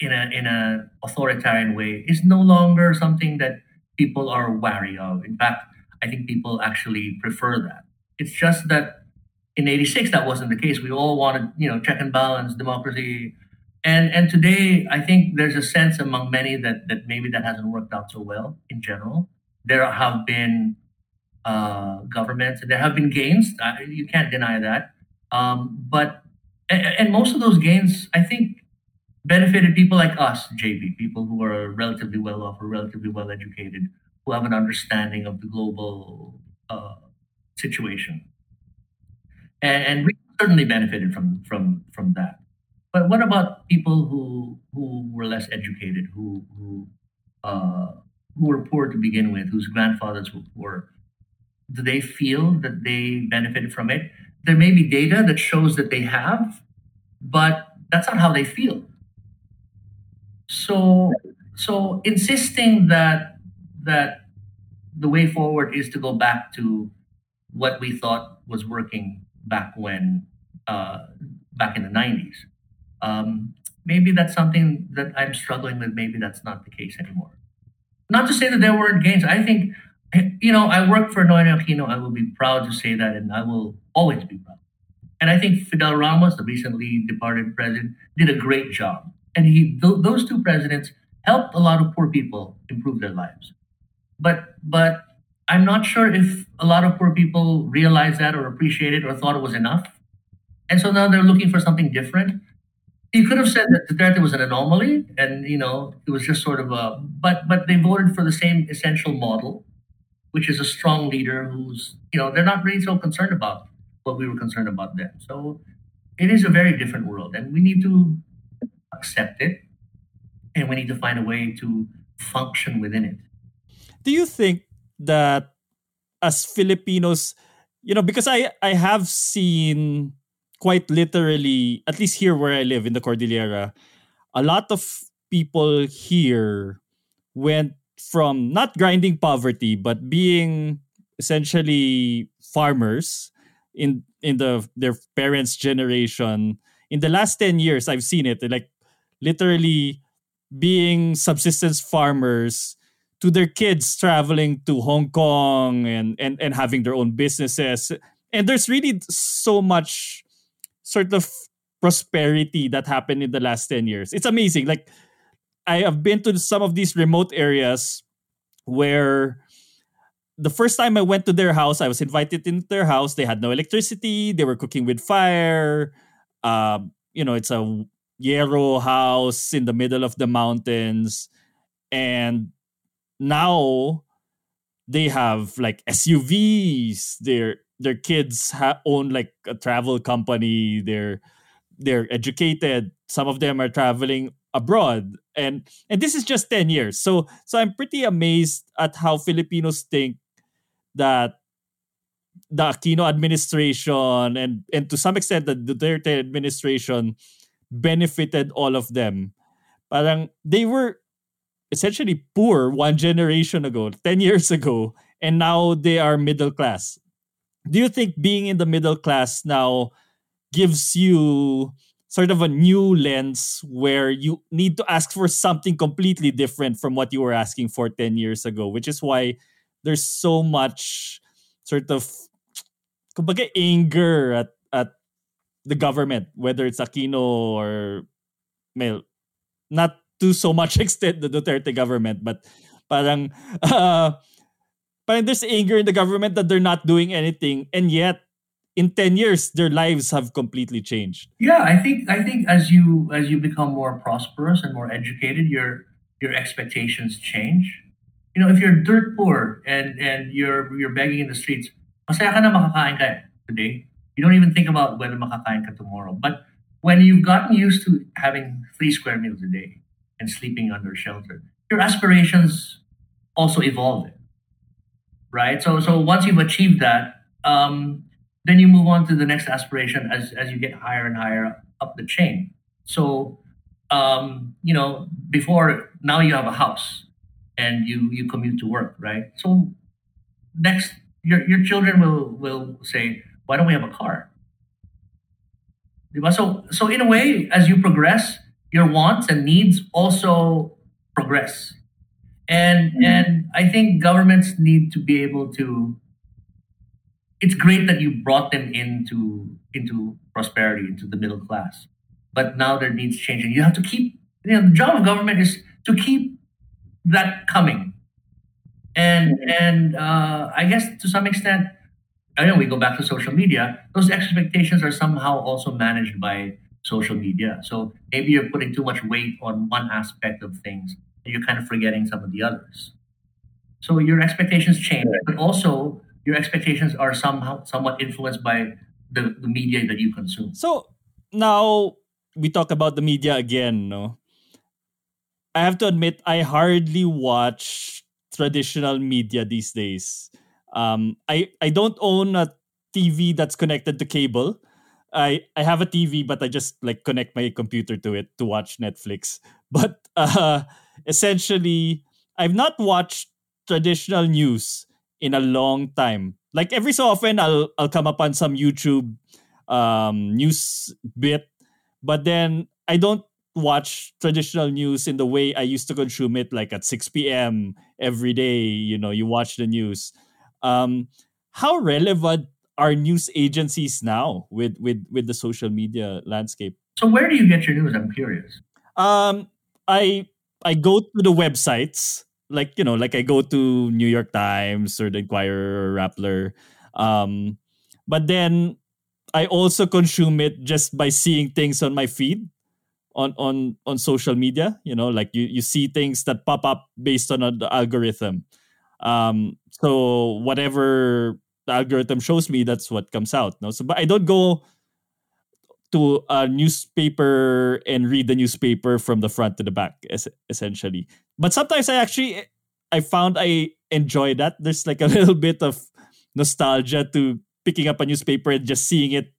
in a in a authoritarian way is no longer something that people are wary of. In fact, I think people actually prefer that. It's just that in 86 that wasn't the case. We all wanted you know check and balance democracy. And and today i think there's a sense among many that that maybe that hasn't worked out so well in general. There have been uh, governments there have been gains. You can't deny that. Um, but and, and most of those gains i think benefited people like us JP people who are relatively well off or relatively well educated who have an understanding of the global uh, situation and, and we certainly benefited from from from that. But what about people who who were less educated, who who uh, who were poor to begin with, whose grandfathers were poor? Do they feel that they benefited from it? There may be data that shows that they have, but that's not how they feel. So so insisting that that the way forward is to go back to what we thought was working back when uh, back in the 90s. Um, maybe that's something that I'm struggling with. Maybe that's not the case anymore. Not to say that there weren't gains. I think, you know, I worked for Noynoy Aquino. I will be proud to say that, and I will always be proud. And I think Fidel Ramos, the recently departed president, did a great job. And he, th- those two presidents helped a lot of poor people improve their lives. But, but I'm not sure if a lot of poor people realized that or appreciated or thought it was enough. And so now they're looking for something different. You could have said that Duterte was an anomaly and, you know, it was just sort of a, but, but they voted for the same essential model, which is a strong leader who's, you know, they're not really so concerned about what we were concerned about then. So it is a very different world and we need to accept it and we need to find a way to function within it. Do you think that as Filipinos, you know, because I I have seen quite literally, at least here where I live in the Cordillera, a lot of people here went from not grinding poverty but being essentially farmers in in the their parents generation in the last 10 years i've seen it like literally being subsistence farmers to their kids traveling to Hong Kong and, and, and having their own businesses. And there's really so much sort of prosperity that happened in the last 10 years. It's amazing. Like, I have been to some of these remote areas where the first time I went to their house, I was invited into their house. They had no electricity. They were cooking with fire. Uh, you know, it's a Yarrow house in the middle of the mountains. And now they have like SUVs. Their their kids ha- own like a travel company. They're they're educated. Some of them are traveling abroad, and and this is just ten years. So so I'm pretty amazed at how Filipinos think that the Aquino administration and and to some extent the Duterte administration benefited all of them. Parang they were essentially poor one generation ago, 10 years ago, and now they are middle class. Do you think being in the middle class now gives you sort of a new lens where you need to ask for something completely different from what you were asking for 10 years ago, which is why there's so much sort of anger at the government, whether it's Aquino or Mel. Not to so much extent the Duterte government, but parang uh, parang there's anger in the government that they're not doing anything, and yet in 10 years their lives have completely changed yeah i think i think as you as you become more prosperous and more educated your your expectations change you know if you're dirt poor and and you're you're begging in the streets masaya ka na makakain ka today you don't even think about whether makakain ka tomorrow but when you've gotten used to having three square meals a day and sleeping under shelter. Your aspirations also evolve, right? So, so once you've achieved that, um, then you move on to the next aspiration as as you get higher and higher up the chain. So, um, you know, before now you have a house and you you commute to work, right? So, next your your children will will say, why don't we have a car? So, so in a way, as you progress, your wants and needs also progress. And mm-hmm. and I think governments need to be able to it's great that you brought them into into prosperity, into the middle class. But now their needs changing. You have to keep you know, the job of government is to keep that coming. And and uh, I guess to some extent, I know we go back to social media. Those expectations are somehow also managed by social media. So maybe you're putting too much weight on one aspect of things, and you're kind of forgetting some of the others. So your expectations change, but also your expectations are somehow somewhat influenced by the, the media that you consume. So now we talk about the media again, no? I have to admit I hardly watch traditional media these days. Um, I I don't own a TV that's connected to cable. I I have a TV, but I just like connect my computer to it to watch Netflix. But uh, essentially, I've not watched traditional news in a long time. Like every so often, I'll I'll come upon some YouTube um, news bit, but then I don't watch traditional news in the way I used to consume it, like at six p.m. every day. You know, you watch the news. Um, how relevant are news agencies now with with with the social media landscape? So where do you get your news? I'm curious. Um, I I go to the websites like you know like i go to new york times or the inquirer or rappler um but then i also consume it just by seeing things on my feed on on on social media you know like you you see things that pop up based on the algorithm um so whatever the algorithm shows me that's what comes out no? So but i don't go to a newspaper and read the newspaper from the front to the back es- essentially. But sometimes i actually i found i enjoy that. There's like a little bit of nostalgia to picking up a newspaper and just seeing it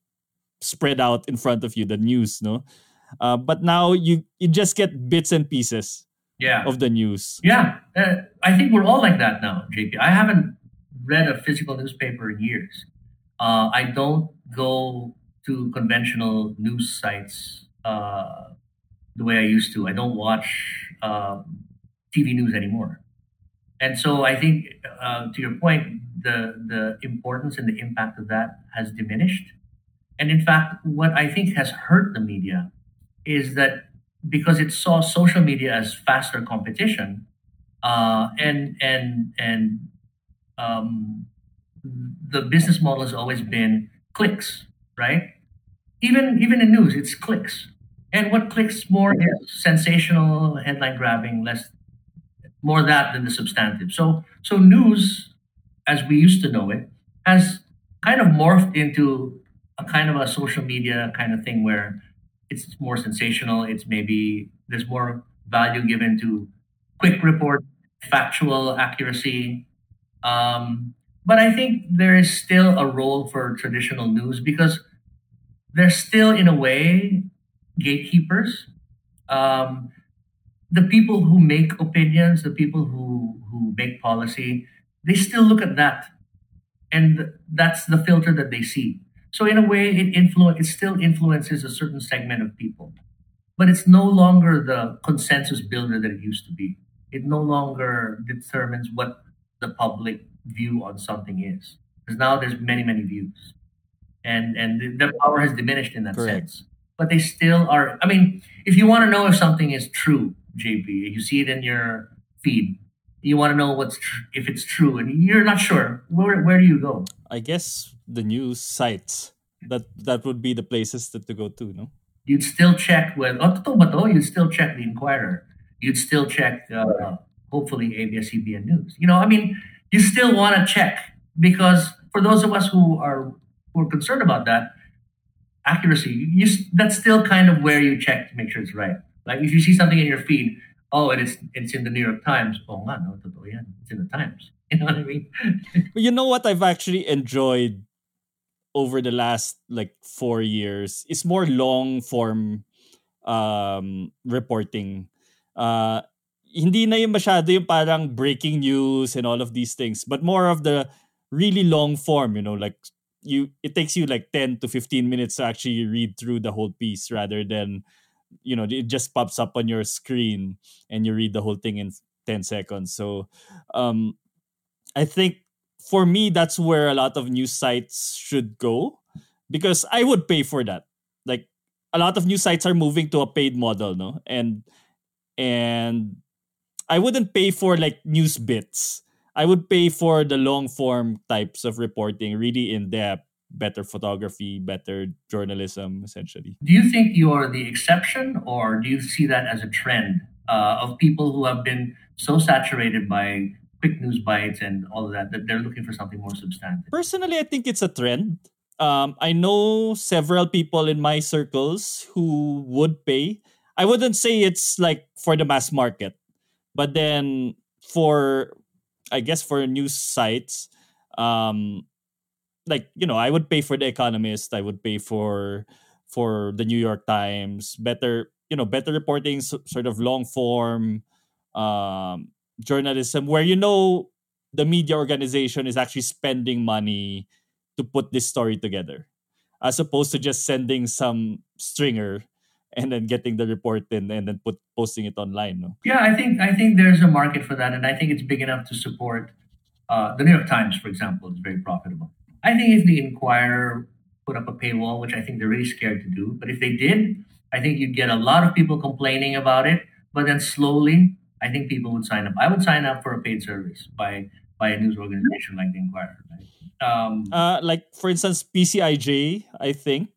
spread out in front of you the news no? Uh, but now you you just get bits and pieces Yeah. of the news Yeah, uh, I think we're all like that now, JP. I haven't read a physical newspaper in years. Uh, I don't go to conventional news sites uh, the way I used to. I don't watch um, TV news anymore. And so I think, uh, to your point, the the importance and the impact of that has diminished. And in fact, what I think has hurt the media is that because it saw social media as faster competition, uh, and and and um, the business model has always been clicks, right? Even even in news, it's clicks, and what clicks more is sensational headline grabbing, less more that than the substantive. So so news, as we used to know it, has kind of morphed into a kind of a social media kind of thing where it's more sensational. It's maybe there's more value given to quick report, factual accuracy. Um, but I think there is still a role for traditional news because they're still, in a way, gatekeepers. Um, the people who make opinions, the people who, who make policy, they still look at that. And that's the filter that they see. So in a way, it influ- it still influences a certain segment of people, but it's no longer the consensus builder that it used to be. It no longer determines what the public view on something is, because now there's many many views, and and the- their power has diminished in that Correct. sense. But they still are. I mean, if you want to know if something is true, JP, you see it in your feed. You want to know what's tr- if it's true, and you're not sure. Where where do you go? i guess the news sites that that would be the places that to go to no you'd still check with oh, totoo ba to? you'd still check the Inquirer. You'd still check uh, hopefully ABS-CBN News. You know, I mean, you still want to check because for those of us who are who are concerned about that accuracy, you, that's still kind of where you check to make sure it's right. Like if you see something in your feed, oh, and it's it's in the New York Times. Oh, nga, no, totoo yan. It's in the Times. You know what I mean? But you know what I've actually enjoyed over the last like four years is more long form um, reporting. Uh, hindi na yung masyado yung parang breaking news and all of these things, but more of the really long form, you know, like you it takes you like 10 to 15 minutes to actually read through the whole piece rather than you know it just pops up on your screen and you read the whole thing in 10 seconds so um i think for me, that's where a lot of news sites should go because I would pay for that. Like a lot of news sites are moving to a paid model, no, and and I wouldn't pay for like news bits. I would pay for the long form types of reporting, really in depth, better photography, better journalism, essentially. Do you think you are the exception, or do you see that as a trend uh, of people who have been so saturated by quick news bites and all of that that they're looking for something more substantive? Personally, I think it's a trend. Um, I know several people in my circles who would pay. I wouldn't say it's like for the mass market, but then for, I guess, for news sites, um, like you know, I would pay for the Economist. I would pay for for the New York Times. Better, you know, better reporting, sort of long form um, journalism, where you know the media organization is actually spending money to put this story together, as opposed to just sending some stringer and then getting the report in and then put posting it online. No? Yeah, I think I think there's a market for that, and I think it's big enough to support. Uh, the New York Times, for example, is very profitable. I think if the Inquirer put up a paywall, which I think they're really scared to do, but if they did, I think you'd get a lot of people complaining about it. But then slowly, I think people would sign up. I would sign up for a paid service by by a news organization like the Inquirer. Right? Um, uh, like for instance, PCIJ, I think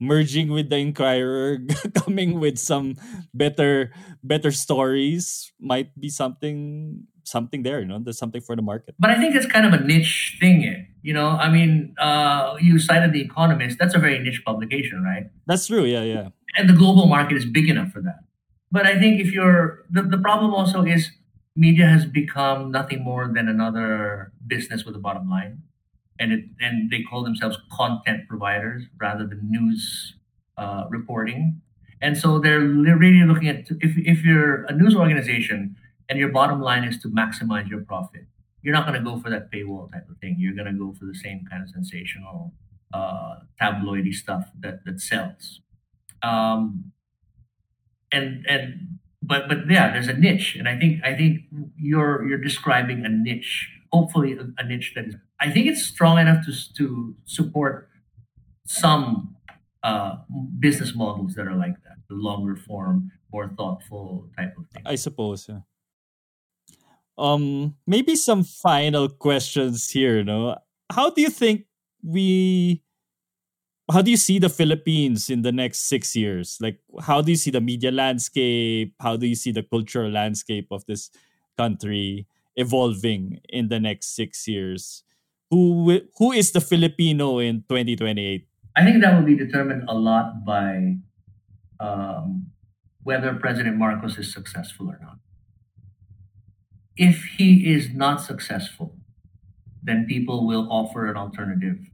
merging with the Inquirer, coming with some better better stories might be something something there. You know, there's something for the market. But I think it's kind of a niche thing. Eh? You know, I mean, uh, you cited the Economist. That's a very niche publication, right? That's true. Yeah, yeah. And the global market is big enough for that. But I think if you're the, the problem also is media has become nothing more than another business with a bottom line. And it and they call themselves content providers rather than news uh, reporting. And so they're really looking at if, if you're a news organization and your bottom line is to maximize your profit, you're not going to go for that paywall type of thing. You're going to go for the same kind of sensational, uh, tabloidy stuff that that sells. Um, and and but but yeah, there's a niche, and I think I think you're you're describing a niche. Hopefully, a, a niche that is. I think it's strong enough to to support some uh, business models that are like that, the longer form, more thoughtful type of thing. I suppose. Yeah. Um, maybe some final questions here. No, how do you think we how do you see the Philippines in the next six years? Like, how do you see the media landscape? How do you see the cultural landscape of this country evolving in the next six years? Who who is the Filipino in 2028? I think that will be determined a lot by um, whether President Marcos is successful or not. If he is not successful, then people will offer an alternative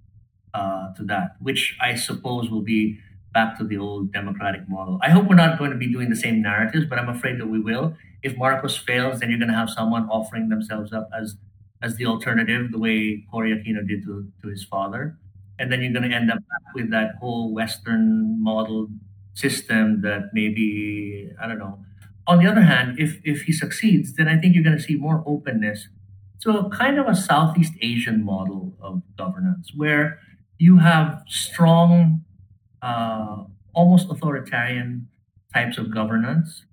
uh, to that, which I suppose will be back to the old democratic model. I hope we're not going to be doing the same narratives, but I'm afraid that we will. If Marcos fails, then you're going to have someone offering themselves up as as the alternative, the way Cory Aquino did to, to his father. And then you're going to end up with that whole Western model system that maybe, I don't know. On the other hand, if, if he succeeds, then I think you're going to see more openness to a kind of a Southeast Asian model of governance where you have strong, uh, almost authoritarian types of governance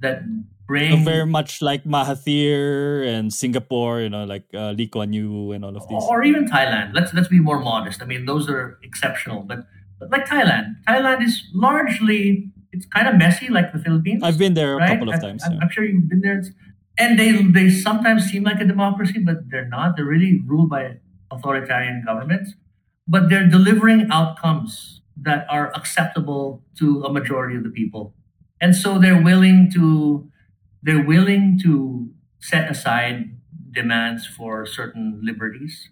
that bring so very much like Mahathir and Singapore, you know, like uh, Lee Kuan Yew and all of these, or even Thailand. Let's let's be more modest. I mean, those are exceptional, but but like Thailand, Thailand is largely it's kind of messy, like the Philippines. I've been there right? a couple of times. I, am sure you've been there. And they they sometimes seem like a democracy, but they're not. They're really ruled by authoritarian governments but they're delivering outcomes that are acceptable to a majority of the people. And so they're willing to they're willing to set aside demands for certain liberties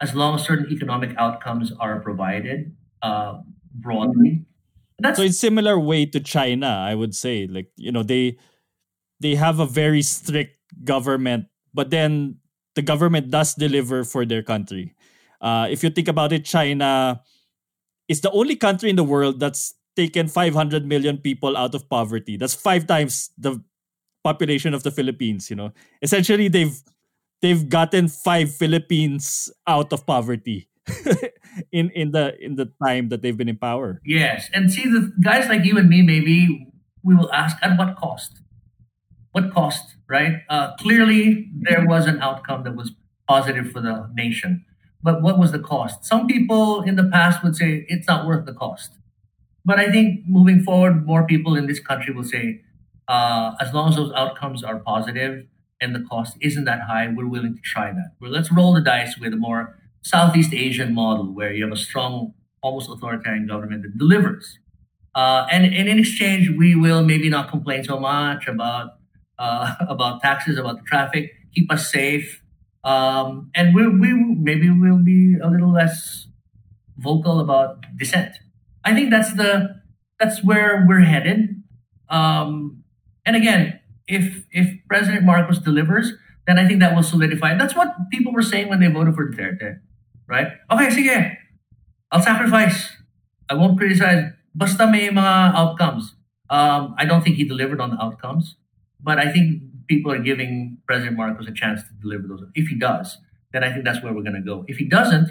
as long as certain economic outcomes are provided uh, broadly. That's so in similar way to China, I would say. Like, you know, they they have a very strict government, but then the government does deliver for their country. Uh, if you think about it, China is the only country in the world that's taken 500 million people out of poverty. That's five times the population of the Philippines. You know, essentially they've they've gotten five Philippines out of poverty in in the in the time that they've been in power. Yes, and see the guys like you and me, maybe we will ask at what cost? What cost, right? Uh, clearly, there was an outcome that was positive for the nation, but what was the cost? Some people in the past would say it's not worth the cost, but I think moving forward, more people in this country will say, uh, as long as those outcomes are positive and the cost isn't that high, we're willing to try that. Well, let's roll the dice with a more Southeast Asian model where you have a strong, almost authoritarian government that delivers. Uh, and, and in exchange, we will maybe not complain so much about uh, about taxes, about the traffic, keep us safe, um, and we we maybe we'll be a little less vocal about dissent. I think that's the that's where we're headed. Um, and again, if if President Marcos delivers, then I think that will solidify. That's what people were saying when they voted for Duterte right? Okay, sige. I'll sacrifice. I won't criticize. Basta may mga outcomes. Um, I don't think he delivered on the outcomes, but I think people are giving President Marcos a chance to deliver those. If he does, then I think that's where we're going to go. If he doesn't,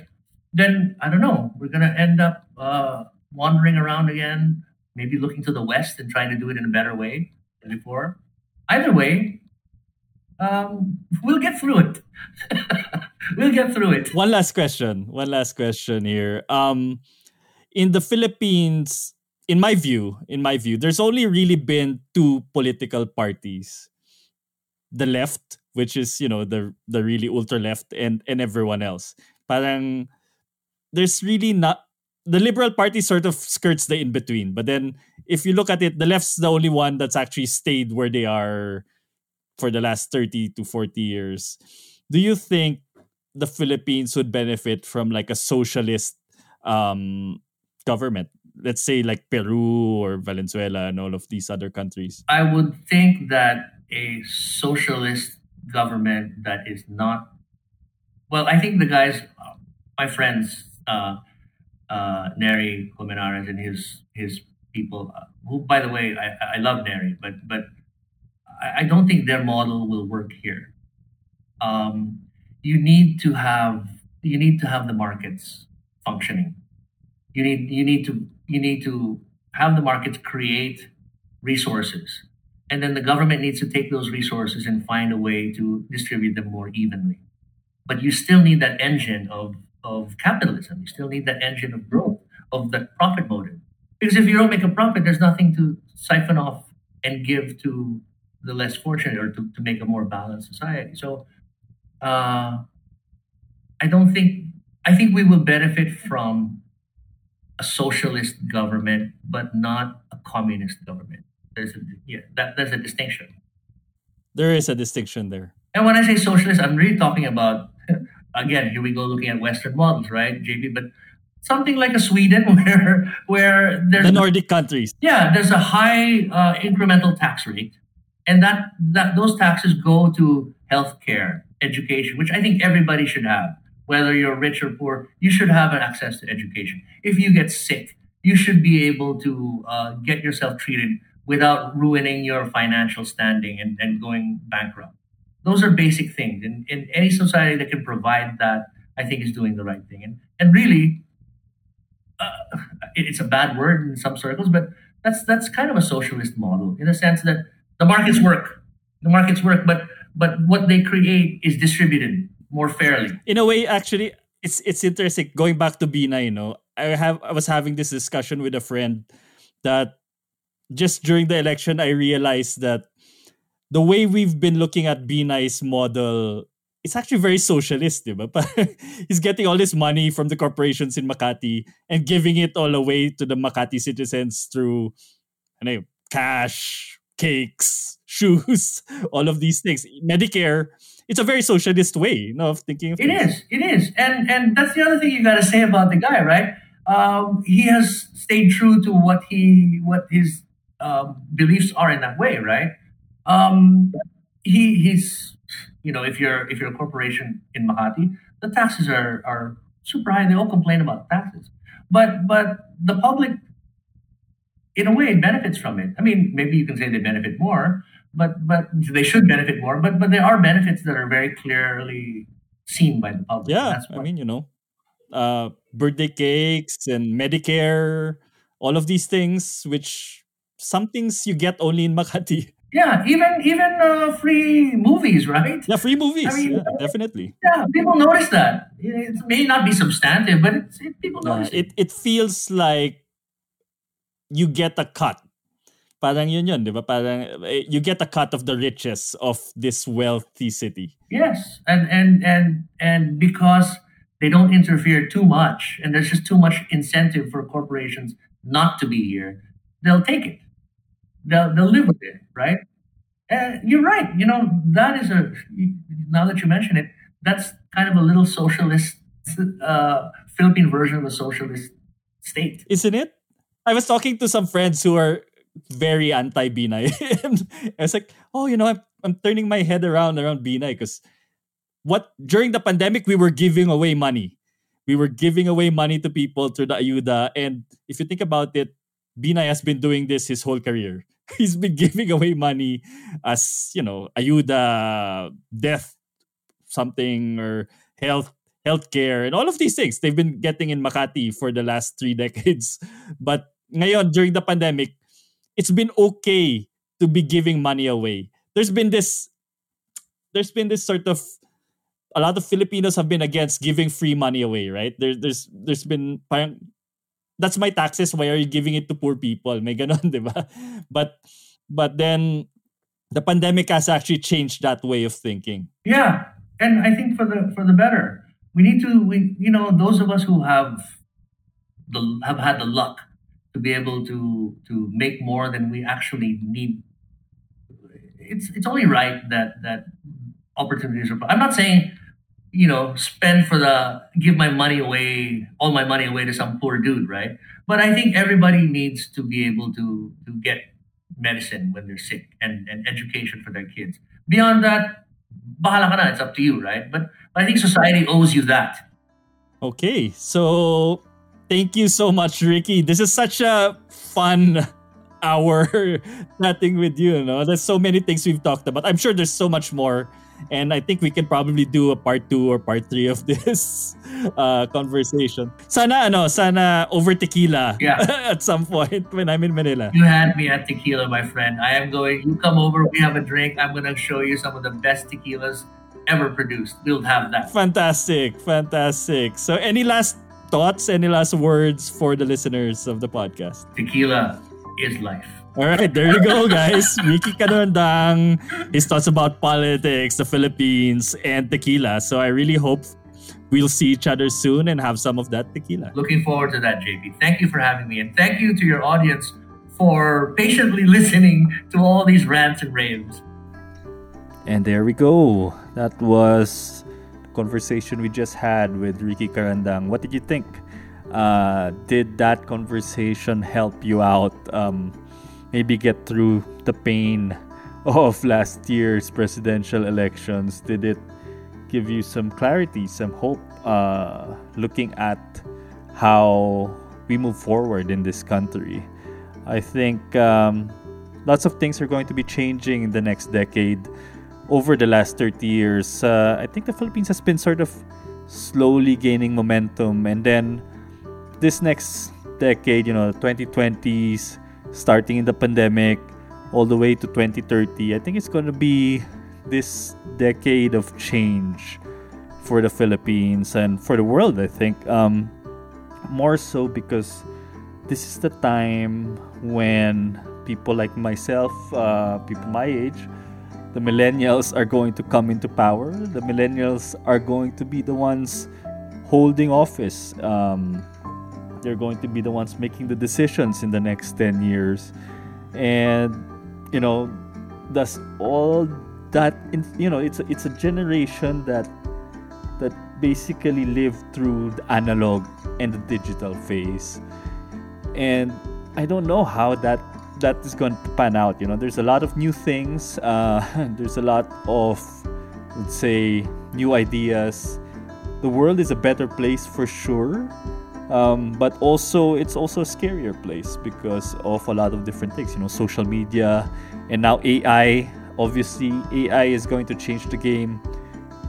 then I don't know. We're going to end up uh, wandering around again, maybe looking to the west and trying to do it in a better way than before. Either way, um, we'll get through it. we'll get through it. One last question. One last question here. Um, in the Philippines, in my view, in my view, there's only really been two political parties: the left, which is you know the the really ultra left, and and everyone else. Parang there's really not the Liberal Party sort of skirts the in between. But then if you look at it, the left's the only one that's actually stayed where they are for the last 30 to 40 years. Do you think the Philippines would benefit from like a socialist um, government? Let's say like Peru or Venezuela and all of these other countries. I would think that a socialist government that is not well, I think the guys, my friends, uh, uh, Neri Colmenares and his his people, uh, who by the way, I, I love Neri, but but I don't think their model will work here. Um, you need to have you need to have the markets functioning. You need you need to you need to have the markets create resources, and then the government needs to take those resources and find a way to distribute them more evenly. But you still need that engine of of capitalism. You still need that engine of growth of the profit motive. Because if you don't make a profit, there's nothing to siphon off and give to the less fortunate or to, to make a more balanced society. So uh, I don't think, I think we will benefit from a socialist government, but not a communist government. There's a, yeah, that, there's a distinction. There is a distinction there. And when I say socialist, I'm really talking about, again, here we go looking at Western models, right, JP? But something like a Sweden where where there's the Nordic countries. Yeah, there's a high uh, incremental tax rate and that that those taxes go to healthcare, education, which I think everybody should have, whether you're rich or poor. You should have an access to education. If you get sick, you should be able to uh, get yourself treated without ruining your financial standing and, and going bankrupt. Those are basic things. And in any society that can provide that, I think is doing the right thing. And, and really, uh, it's a bad word in some circles, but that's that's kind of a socialist model in the sense that the markets work. The markets work, but but what they create is distributed more fairly. In a way, actually, it's it's interesting. Going back to Binay, you know, I have I was having this discussion with a friend that just during the election I realized that the way we've been looking at Binay's model it's actually very socialist, but he's getting all this money from the corporations in Makati and giving it all away to the Makati citizens through know, cash, cakes, shoes, all of these things. Medicare, it's a very socialist way you know, of thinking of It things. is. It is. And and that's the other thing you got to say about the guy, right? Um, he has stayed true to what he what his uh, beliefs are in that way, right? Um, he he's you know if you're if you're a corporation in Makati, the taxes are are super high. They all complain about taxes, but but the public in a way, benefits from it. I mean, maybe you can say they benefit more, but but they should benefit more. But but there are benefits that are very clearly seen by the public. Yeah, That's I mean, you know, uh, birthday cakes and Medicare, all of these things, which some things you get only in Makati. yeah, even even uh, free movies, right? Yeah, free movies. I mean, yeah, definitely. Yeah, people notice that. It may not be substantive, but it's, it, people notice it. it it feels like you get a cut. Parang yun yun, di ba? Parang eh, you get a cut of the riches of this wealthy city. Yes, and and and and because they don't interfere too much, and there's just too much incentive for corporations not to be here, they'll take it. They'll they'll live with it, right? Uh, you're right. You know that is a now that you mention it, that's kind of a little socialist uh, Philippine version of a socialist state. Isn't it? I was talking to some friends who are very anti Binay. and I was like, oh, you know, I'm, I'm turning my head around around Binay because what during the pandemic we were giving away money. We were giving away money to people through the Ayuda. And if you think about it, Binay has been doing this his whole career. He's been giving away money as, you know, Ayuda, death, something, or health, healthcare, and all of these things they've been getting in Makati for the last three decades. But ngayon, during the pandemic, it's been okay to be giving money away. There's been this, there's been this sort of a lot of Filipinos have been against giving free money away, right? There, there's there's been that's my taxes. Why are you giving it to poor people? May ganon, di ba? But but then the pandemic has actually changed that way of thinking. Yeah, and I think for the for the better. We need to we you know those of us who have the have had the luck to be able to to make more than we actually need. It's it's only right that that opportunities are. I'm not saying you know spend for the give my money away all my money away to some poor dude, right? But I think everybody needs to be able to to get medicine when they're sick and, and education for their kids. Beyond that, bahala ka na, it's up to you, right? But I think society owes you that. Okay, so thank you so much, Ricky. This is such a fun hour chatting with you. you know? There's so many things we've talked about. I'm sure there's so much more. And I think we can probably do a part two or part three of this uh, conversation. Sana, ano, sana over tequila Yeah. at some point when I'm in Manila. You had me at tequila, my friend. I am going, you come over, we have a drink. I'm going to show you some of the best tequilas ever produced. We'll have that. Fantastic, fantastic. So, any last thoughts, any last words for the listeners of the podcast? Tequila is life. All right, there you go, guys. Ricky Carandang, his thoughts about politics, the Philippines, and tequila. So I really hope we'll see each other soon and have some of that tequila. Looking forward to that, JP. Thank you for having me. And thank you to your audience for patiently listening to all these rants and raves. And there we go. That was the conversation we just had with Ricky Carandang. What did you think? Uh, did that conversation help you out? Um, maybe get through the pain of last year's presidential elections? Did it give you some clarity, some hope, uh, looking at how we move forward in this country? I think um, lots of things are going to be changing in the next decade. Over the last 30 years, uh, I think the Philippines has been sort of slowly gaining momentum, and then this next decade, you know, 2020s, starting in the pandemic, all the way to 2030, I think it's going to be this decade of change for the Philippines and for the world, I think. Um, more so because this is the time when people like myself, uh, people my age, the millennials are going to come into power. The millennials are going to be the ones holding office. Um, they're going to be the ones making the decisions in the next 10 years. And, you know, that's all that, you know, it's a, it's a generation that that basically lived through the analog and the digital phase. And I don't know how that that is going to pan out. You know, there's a lot of new things. Uh, there's a lot of, let's say, new ideas. The world is a better place for sure, um, but also it's also a scarier place because of a lot of different things. You know, social media and now AI Obviously, AI is going to change the game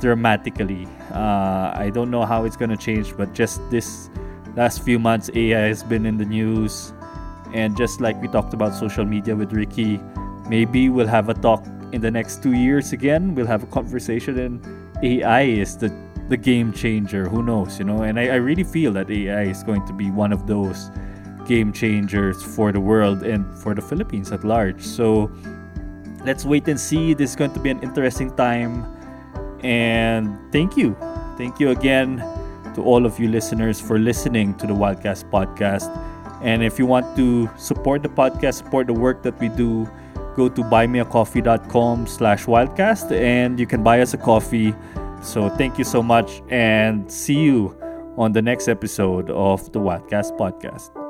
dramatically. Uh, I don't know how it's going to change, but just this last few months, AI has been in the news. And just like we talked about social media with Ricky, maybe we'll have a talk in the next two years again. We'll have a conversation, and AI is the the game changer. Who knows, you know? And I, I really feel that AI is going to be one of those game changers for the world and for the Philippines at large. So let's wait and see. This is going to be an interesting time. And thank you. Thank you again to all of you listeners for listening to the Wildcast podcast. And if you want to support the podcast, support the work that we do, go to buymeacoffee.com slash wildcast and you can buy us a coffee. So thank you so much and see you on the next episode of the Wildcast podcast.